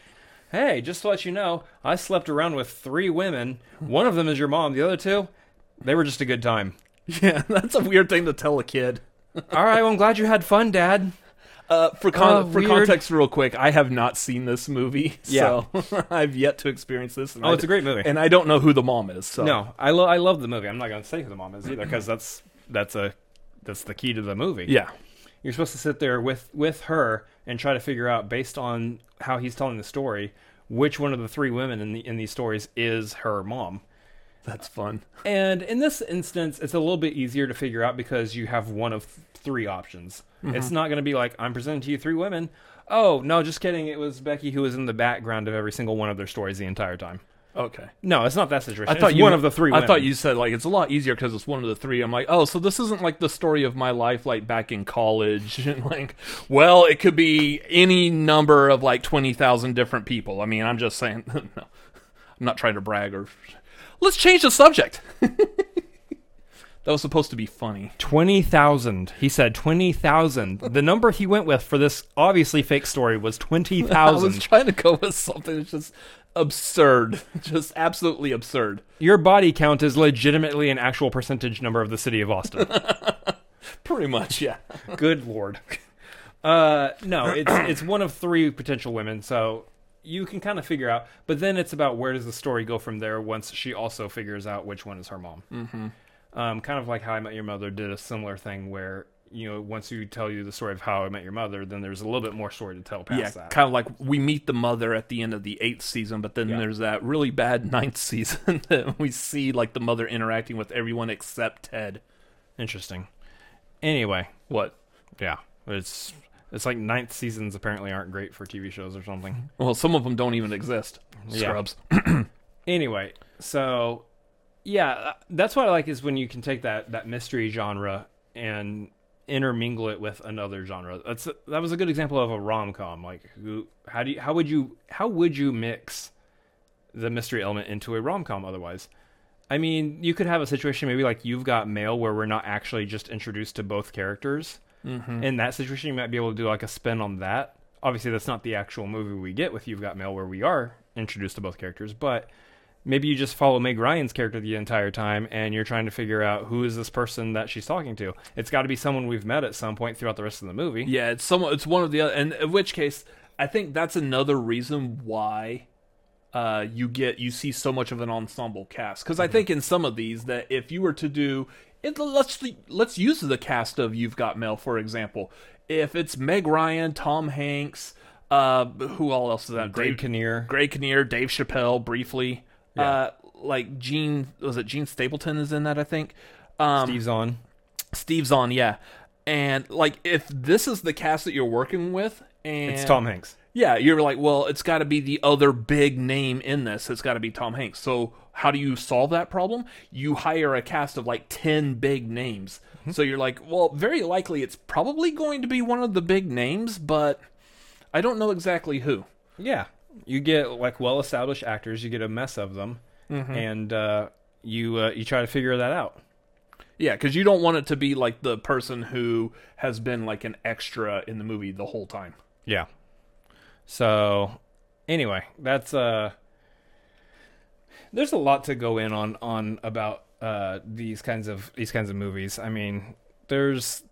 hey, just to let you know, I slept around with three women. One of them is your mom. The other two, they were just a good time. Yeah, that's a weird thing to tell a kid. All right, well, I'm glad you had fun, Dad. Uh, for con- Uh, for context, real quick, I have not seen this movie, Yeah. so I've yet to experience this. And Oh, I it's a great movie. and I don't know who the mom is. So No, I lo- I love the movie. I'm not going to say who the mom is either because that's that's a that's the key to the movie. yeah, You're supposed to sit there with with her and try to figure out based on how he's telling the story which one of the three women in the in these stories is her mom. That's fun. And in this instance, it's a little bit easier to figure out because you have one of three options. Mm-hmm. It's not going to be like I'm presenting to you three women. Oh no, just kidding. It was Becky who was in the background of every single one of their stories the entire time. Okay. No, it's not that situation. I thought it's you one of the three. I thought you said like it's a lot easier because it's one of the three. I'm like, oh, so this isn't like the story of my life, like back in college. And like, well, it could be any number of like twenty thousand different people. I mean, I'm just saying. no, I'm not trying to brag or. Let's change the subject. that was supposed to be funny. Twenty thousand. He said twenty thousand. the number he went with for this obviously fake story was 20,000. I was trying to go with something that's just absurd, just absolutely absurd. Your body count is legitimately an actual percentage number of the city of Austin. Pretty much, yeah. Good lord. Uh, no, it's it's one of three potential women, so you can kind of figure out. But then it's about where does the story go from there once she also figures out which one is her mom. Mm-hmm. Um, kind of like How I Met Your Mother did a similar thing where you know once you tell you the story of How I Met Your Mother, then there's a little bit more story to tell past yeah, that. kind of like we meet the mother at the end of the eighth season, but then Yeah. there's that really bad ninth season that we see like the mother interacting with everyone except Ted. Interesting. Anyway, What? yeah, it's it's like ninth seasons apparently aren't great for TV shows or something. Well, some of them don't even exist. Yeah. Scrubs. anyway, so yeah, that's what I like is when you can take that that mystery genre and intermingle it with another genre. That's that was a good example of a rom com. Like, who, how do you, how would you how would you mix the mystery element into a rom com otherwise? I mean, you could have a situation maybe like you've got mail where we're not actually just introduced to both characters. Mm-hmm. In that situation, you might be able to do like a spin on that. Obviously, that's not the actual movie we get with You've Got Mail, where we are introduced to both characters. But maybe you just follow Meg Ryan's character the entire time, and you're trying to figure out who is this person that she's talking to. It's got to be someone we've met at some point throughout the rest of the movie. Yeah, it's some. It's one of the other. And in which case, I think that's another reason why uh, you get you see so much of an ensemble cast. Because I think in some of these that if you were to do it, let's let's use the cast of You've Got Mail for example. If it's Meg Ryan, Tom Hanks, uh, who all else is that? Greg Dave Kinnear. Greg Kinnear, Dave Chappelle, briefly. Yeah. Uh, like Jean was it Jean Stapleton is in that I think. Um, Steve Zahn. Steve Zahn, yeah. And like if this is the cast that you're working with and It's Tom Hanks. Yeah, you're like, well, it's got to be the other big name in this. It's got to be Tom Hanks. So, how do you solve that problem? You hire a cast of like 10 big names. So you're like, well, very likely it's probably going to be one of the big names, but I don't know exactly who. Yeah, you get like well-established actors. You get a mess of them, Mm-hmm. and uh, you uh, you try to figure that out. Yeah, because you don't want it to be like the person who has been like an extra in the movie the whole time. Yeah. So anyway, that's uh there's a lot to go in on on about uh these kinds of these kinds of movies. I mean, there's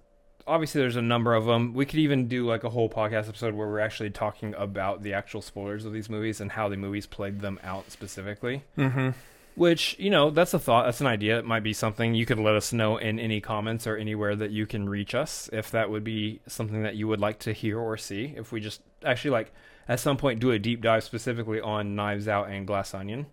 obviously there's a number of them. We could even do like a whole podcast episode where we're actually talking about the actual spoilers of these movies and how the movies played them out specifically. Mm-hmm. Which, you know, that's a thought, that's an idea. It might be something you could let us know in any comments or anywhere that you can reach us if that would be something that you would like to hear or see. If we just actually like at some point do a deep dive specifically on Knives Out and Glass Onion.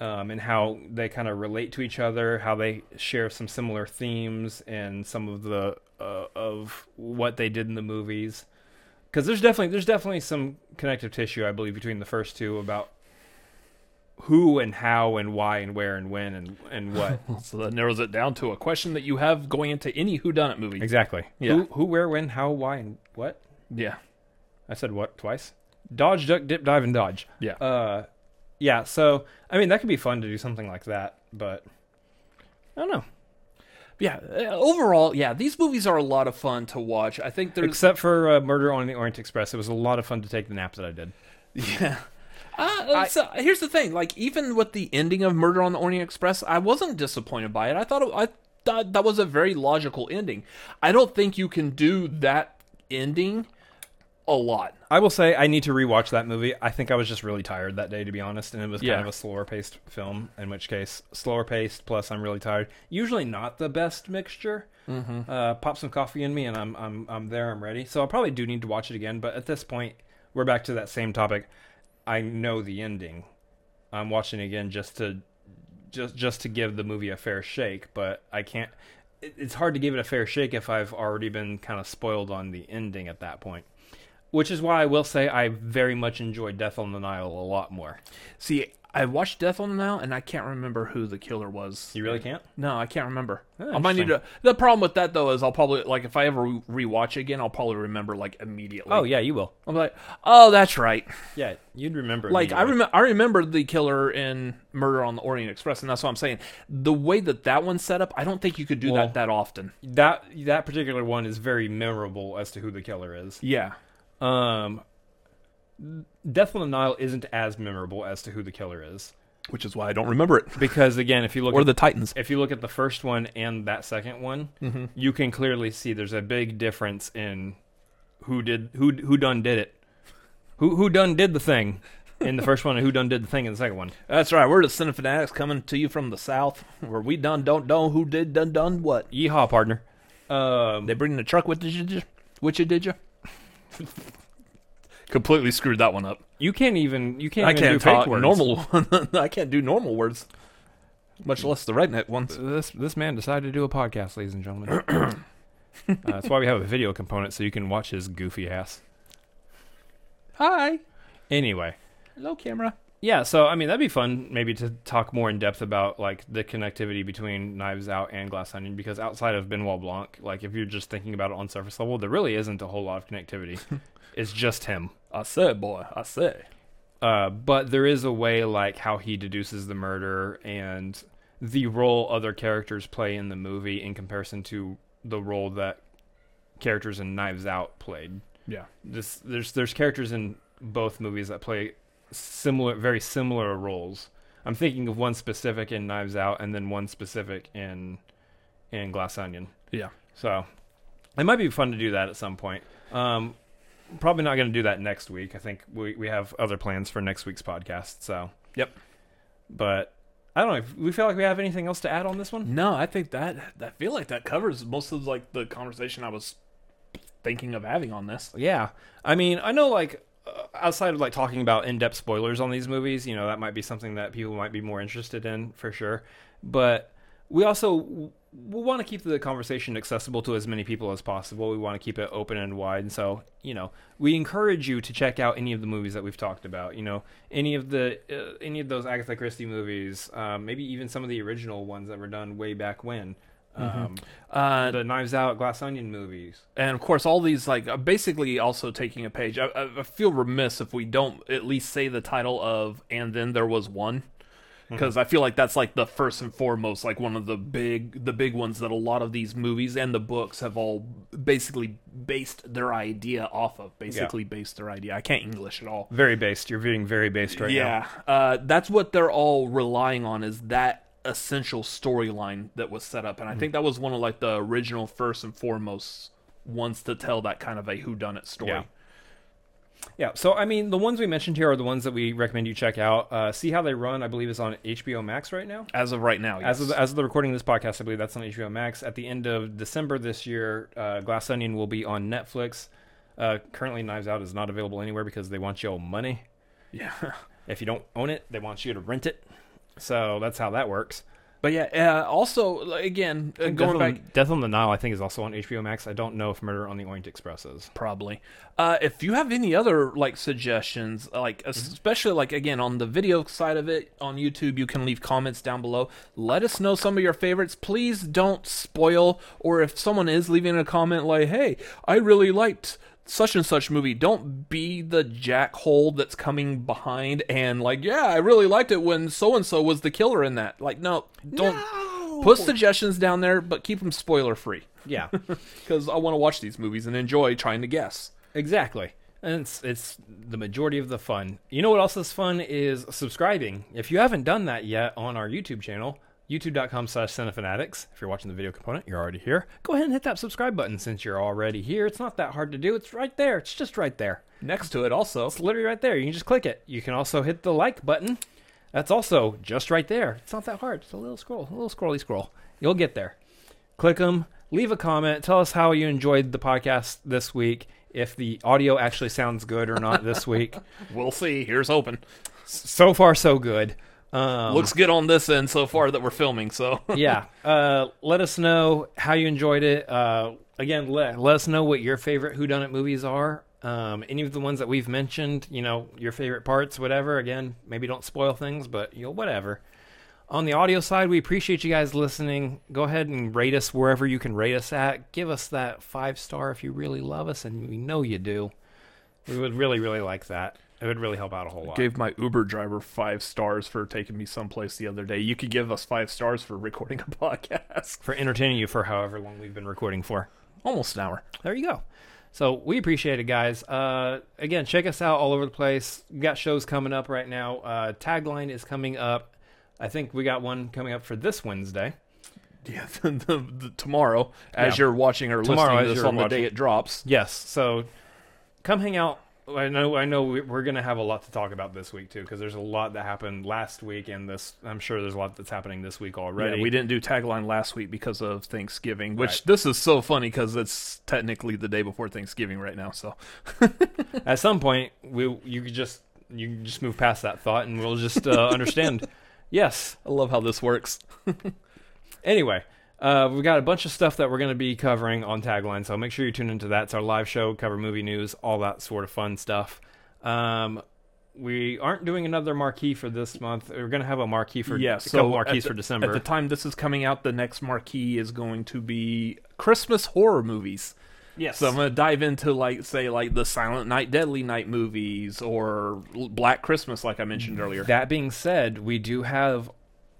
Um, and how they kind of relate to each other, how they share some similar themes and some of the uh, of what they did in the movies. Because there's definitely there's definitely some connective tissue, I believe, between the first two about who and how and why and where and when and and what So that narrows it down to a question that you have going into any whodunit movie. exactly. Yeah. Who, who, where, when, how, why, and what? Yeah. I said what twice? Dodge, duck, dip, dive, and dodge. Yeah. Uh, yeah. So I mean, that could be fun to do something like that, but I don't know. Yeah. uh, Overall, yeah, these movies are a lot of fun to watch. I think there's Except for uh, Murder on the Orient Express, it was a lot of fun to take the nap that I did. Yeah. Uh, so here's the thing: like, even with the ending of Murder on the Orient Express, I wasn't disappointed by it. I thought it, I thought that was a very logical ending. I don't think you can do that ending a lot. I will say I need to rewatch that movie. I think I was just really tired that day, to be honest, and it was kind Yeah. of a slower paced film. In which case, slower paced plus I'm really tired. Usually not the best mixture, Mm-hmm. Uh, pop some coffee in me, and I'm I'm I'm there. I'm ready. So I probably do need to watch it again. But at this point, we're back to that same topic. I know the ending. I'm watching it again just to just just to give the movie a fair shake. But I can't. it- It's hard to give it a fair shake if I've already been kind of spoiled on the ending at that point. Which is why I will say I very much enjoyed Death on the Nile a lot more. See, I watched Death on the Nile, and I can't remember who the killer was. You really can't? No, I can't remember. Oh, I might need to. The problem with that though is I'll probably like if I ever rewatch it again, I'll probably remember like immediately. Oh yeah, you will. I'm like, oh, that's right. Yeah, you'd remember. Like I remember, I remember the killer in Murder on the Orient Express, and that's what I'm saying. The way that that one's set up, I don't think you could do Well- that that often. that that particular one is very memorable as to who the killer is. Yeah, Um, Death on the Nile isn't as memorable as to who the killer is which is why I don't remember it. because again, if you look Or at the Titans. if you look at the first one and that second one, Mm-hmm. you can clearly see there's a big difference in who did who who done did it, who who done did the thing in the first one and who done did the thing in the second one. That's right. We're the Cinefanatics coming to you from the South, where we done don't know who did done done what. Yeehaw, partner. Um, They bring the truck with did you? Which you did you? Completely screwed that one up. you can't even you can't I even can't do words. normal. I can't do normal words, much less the redneck ones. This this man decided to do a podcast, ladies and gentlemen. uh, that's why we have a video component so you can watch his goofy ass. Hi, Anyway, hello, camera. Yeah. So I mean, that'd be fun, maybe to talk more in depth about like the connectivity between Knives Out and Glass Onion, because outside of Benoit Blanc, like if you're just thinking about it on surface level, there really isn't a whole lot of connectivity. it's just him. I said, boy, I say. Uh, but there is a way like how he deduces the murder and the role other characters play in the movie in comparison to the role that characters in Knives Out played. Yeah, This there's there's characters in both movies that play similar very similar roles. I'm thinking of one specific in Knives Out and then one specific in in Glass Onion. yeah. So it might be fun to do that at some point. Um, probably not going to do that next week. I think we, we have other plans for next week's podcast. So Yep. But I don't know. if We feel like we have anything else to add on this one. No, I think that I feel like that covers most of like the conversation I was thinking of having on this. Yeah. I mean, I know like outside of like talking about in-depth spoilers on these movies, you know, that might be something that people might be more interested in for sure. But we also we want to keep the conversation accessible to as many people as possible. We want to keep it open and wide. And so, you know, we encourage you to check out any of the movies that we've talked about. You know, any of the uh, any of those Agatha Christie movies, um, maybe even some of the original ones that were done way back when. Um, Uh, the Knives Out, Glass Onion movies. and of course, all these like uh, basically also taking a page. I, I feel remiss if we don't at least say the title of "And Then There Was One," because I feel like that's like the first and foremost, like one of the big the big ones that a lot of these movies and the books have all basically based their idea off of. Basically, based their idea. I can't English at all. Very based. You're being very based right now. yeah, uh, that's what they're all relying on is that essential storyline that was set up, and I think that was one of like the original first and foremost ones to tell that kind of a whodunit story. Yeah. Yeah, so I mean, the ones we mentioned here are the ones that we recommend you check out. Uh, See how they run, I believe, is on HBO Max right now. As of right now, yes. As of the, as of the recording of this podcast, I believe that's on HBO Max. At the end of December this year, uh, Glass Onion will be on Netflix. Uh, currently, Knives Out is not available anywhere because they want your money. yeah. If you don't own it, they want you to rent it. So that's how that works. But yeah, uh, also again, uh, going Death back on, Death on the Nile, I think, is also on HBO Max. I don't know if Murder on the Orient Express is. probably. Uh, if you have any other like suggestions, like especially like again on the video side of it on YouTube, you can leave comments down below. Let us know some of your favorites. Please don't spoil, or if someone is leaving a comment like, "Hey, I really liked." Such and such movie. Don't be the jackhole that's coming behind and like, yeah, I really liked it when so and so was the killer in that. Like, no, don't put suggestions down there, but keep them spoiler free Yeah. because I want to watch these movies and enjoy trying to guess. Exactly. And it's it's the majority of the fun. You know what else is fun is subscribing. If you haven't done that yet on our YouTube channel, youtube.com slash cinefanatics. If you're watching the video component, you're already here. Go ahead and hit that subscribe button since you're already here. It's not that hard to do. It's right there. It's just right there. Next to it, also, It's literally right there. You can just click it. You can also hit the like button. That's also just right there. It's not that hard. It's a little scroll, a little scrolly scroll. You'll get there. Click them, leave a comment. Tell us how you enjoyed the podcast this week. If the audio actually sounds good or not this week. We'll see. Here's hoping. So far, so good. Um, Looks good on this end so far that we're filming. So yeah. Uh, let us know how you enjoyed it. Uh, again, let, let us know what your favorite whodunit movies are. Um, any of the ones that we've mentioned, you know, your favorite parts, whatever. Again, maybe don't spoil things, but you know, whatever. On the audio side, we appreciate you guys listening. Go ahead and rate us wherever you can rate us at. Give us that five star if you really love us, and we know you do. We would really, really like that. It would really help out a whole lot. gave my Uber driver five stars for taking me someplace the other day. You could give us five stars for recording a podcast. for entertaining you for however long we've been recording for. Almost an hour. There you go. So we appreciate it, guys. Uh, again, check us out all over the place. We got shows coming up right now. Uh, Tagline is coming up. I think we got one coming up for this Wednesday. Yeah, the, the, the, tomorrow, as Yeah. you're watching or Tomorrow, listening to this on the day it drops. Yes. So come hang out. I know. I know. we- We're gonna have a lot to talk about this week too, because there's a lot that happened last week, and this. I'm sure there's a lot that's happening this week already. Yeah, we didn't do tagline last week because of Thanksgiving, which Right. this is so funny because it's technically the day before Thanksgiving right now. So At some point, we you could just you can just move past that thought, and we'll just uh, understand. Yes, I love how this works. Anyway, uh, we've got a bunch of stuff that we're going to be covering on Tagline, so make sure you tune into that. It's our live show, cover movie news, all that sort of fun stuff. Um, we aren't doing another marquee for this month. We're going to have a marquee for yeah, a so couple marquees the- for December. At the time this is coming out, the next marquee is going to be Christmas horror movies. yes, So I'm gonna dive into like say like the Silent Night, Deadly Night movies, or Black Christmas, like I mentioned earlier. that being said, we do have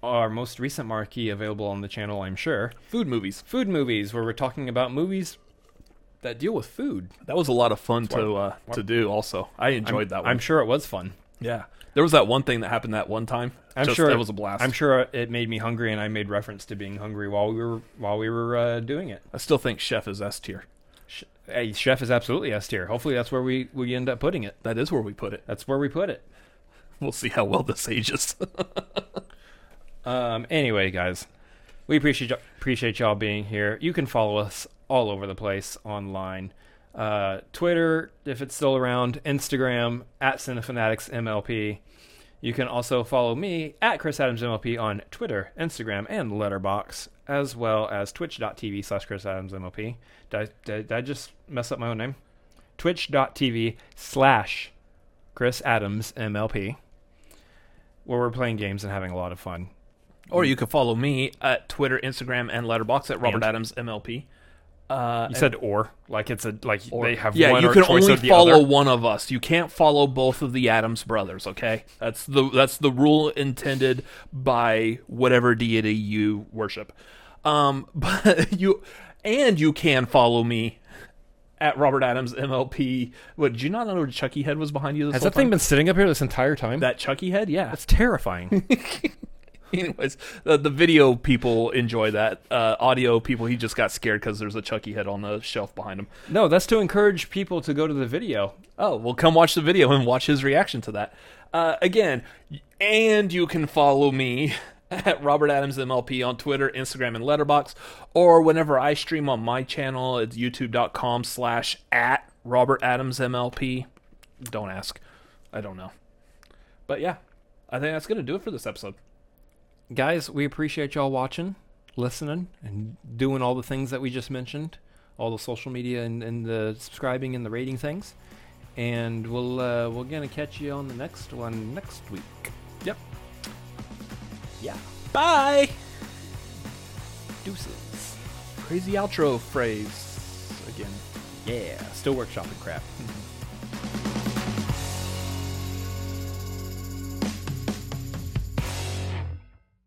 our most recent marquee available on the channel. I'm sure Food movies. food movies, where we're talking about movies that deal with food. That was a lot of fun to uh, to do. Also, I enjoyed I'm, that one. I'm sure it was fun. yeah, there was that one thing that happened that one time. I'm Just- sure it was a blast. I'm sure it made me hungry, and I made reference to being hungry while we were while we were uh, doing it. I still think Chef is S tier. Hey, chef is absolutely S tier. Hopefully, that's where we we end up putting it. That is where we put it. That's where we put it. We'll see how well this ages. Um. Anyway, guys, we appreciate y- appreciate y'all being here. You can follow us all over the place online. Uh, Twitter, if it's still around, Instagram at Cinefanatics MLP. You can also follow me at Chris Adams MLP on Twitter, Instagram, and Letterboxd, as well as twitch.tv slash Chris Adams MLP. Did I, did, did I just mess up my own name? Twitch.tv slash Chris Adams MLP, where we're playing games and having a lot of fun. Or you can follow me at Twitter, Instagram, and Letterboxd at Robert And- Adams MLP. Uh, You said or like it's a like or- they have yeah, one you can only of follow other. one of us. You can't follow both of the Adams brothers. Okay, that's the that's the rule intended by whatever deity you worship. Um, but you and you can follow me at Robert Adams MLP. What did you not know Chucky head was behind you? This Has whole that thing been sitting up here this entire time? that Chucky head? Yeah. That's terrifying. Anyways, the, the video people enjoy that. Uh, audio people, he just got scared because there's a Chucky head on the shelf behind him. no, that's to encourage people to go to the video. Oh, well, come watch the video and watch his reaction to that. Uh, again, and you can follow me at Robert Adams MLP on Twitter, Instagram, and Letterboxd, or whenever I stream on my channel, it's youtube.com slash at Robert Adams MLP. Don't ask. I don't know. But yeah, I think that's going to do it for this episode. Guys, we appreciate y'all watching, listening, and doing all the things that we just mentioned, all the social media and, and the subscribing and the rating things. And we'll uh, we're gonna catch you on the next one next week. Yep. Yeah. Bye! Deuces. Crazy outro phrase again. Yeah. Still workshopping crap.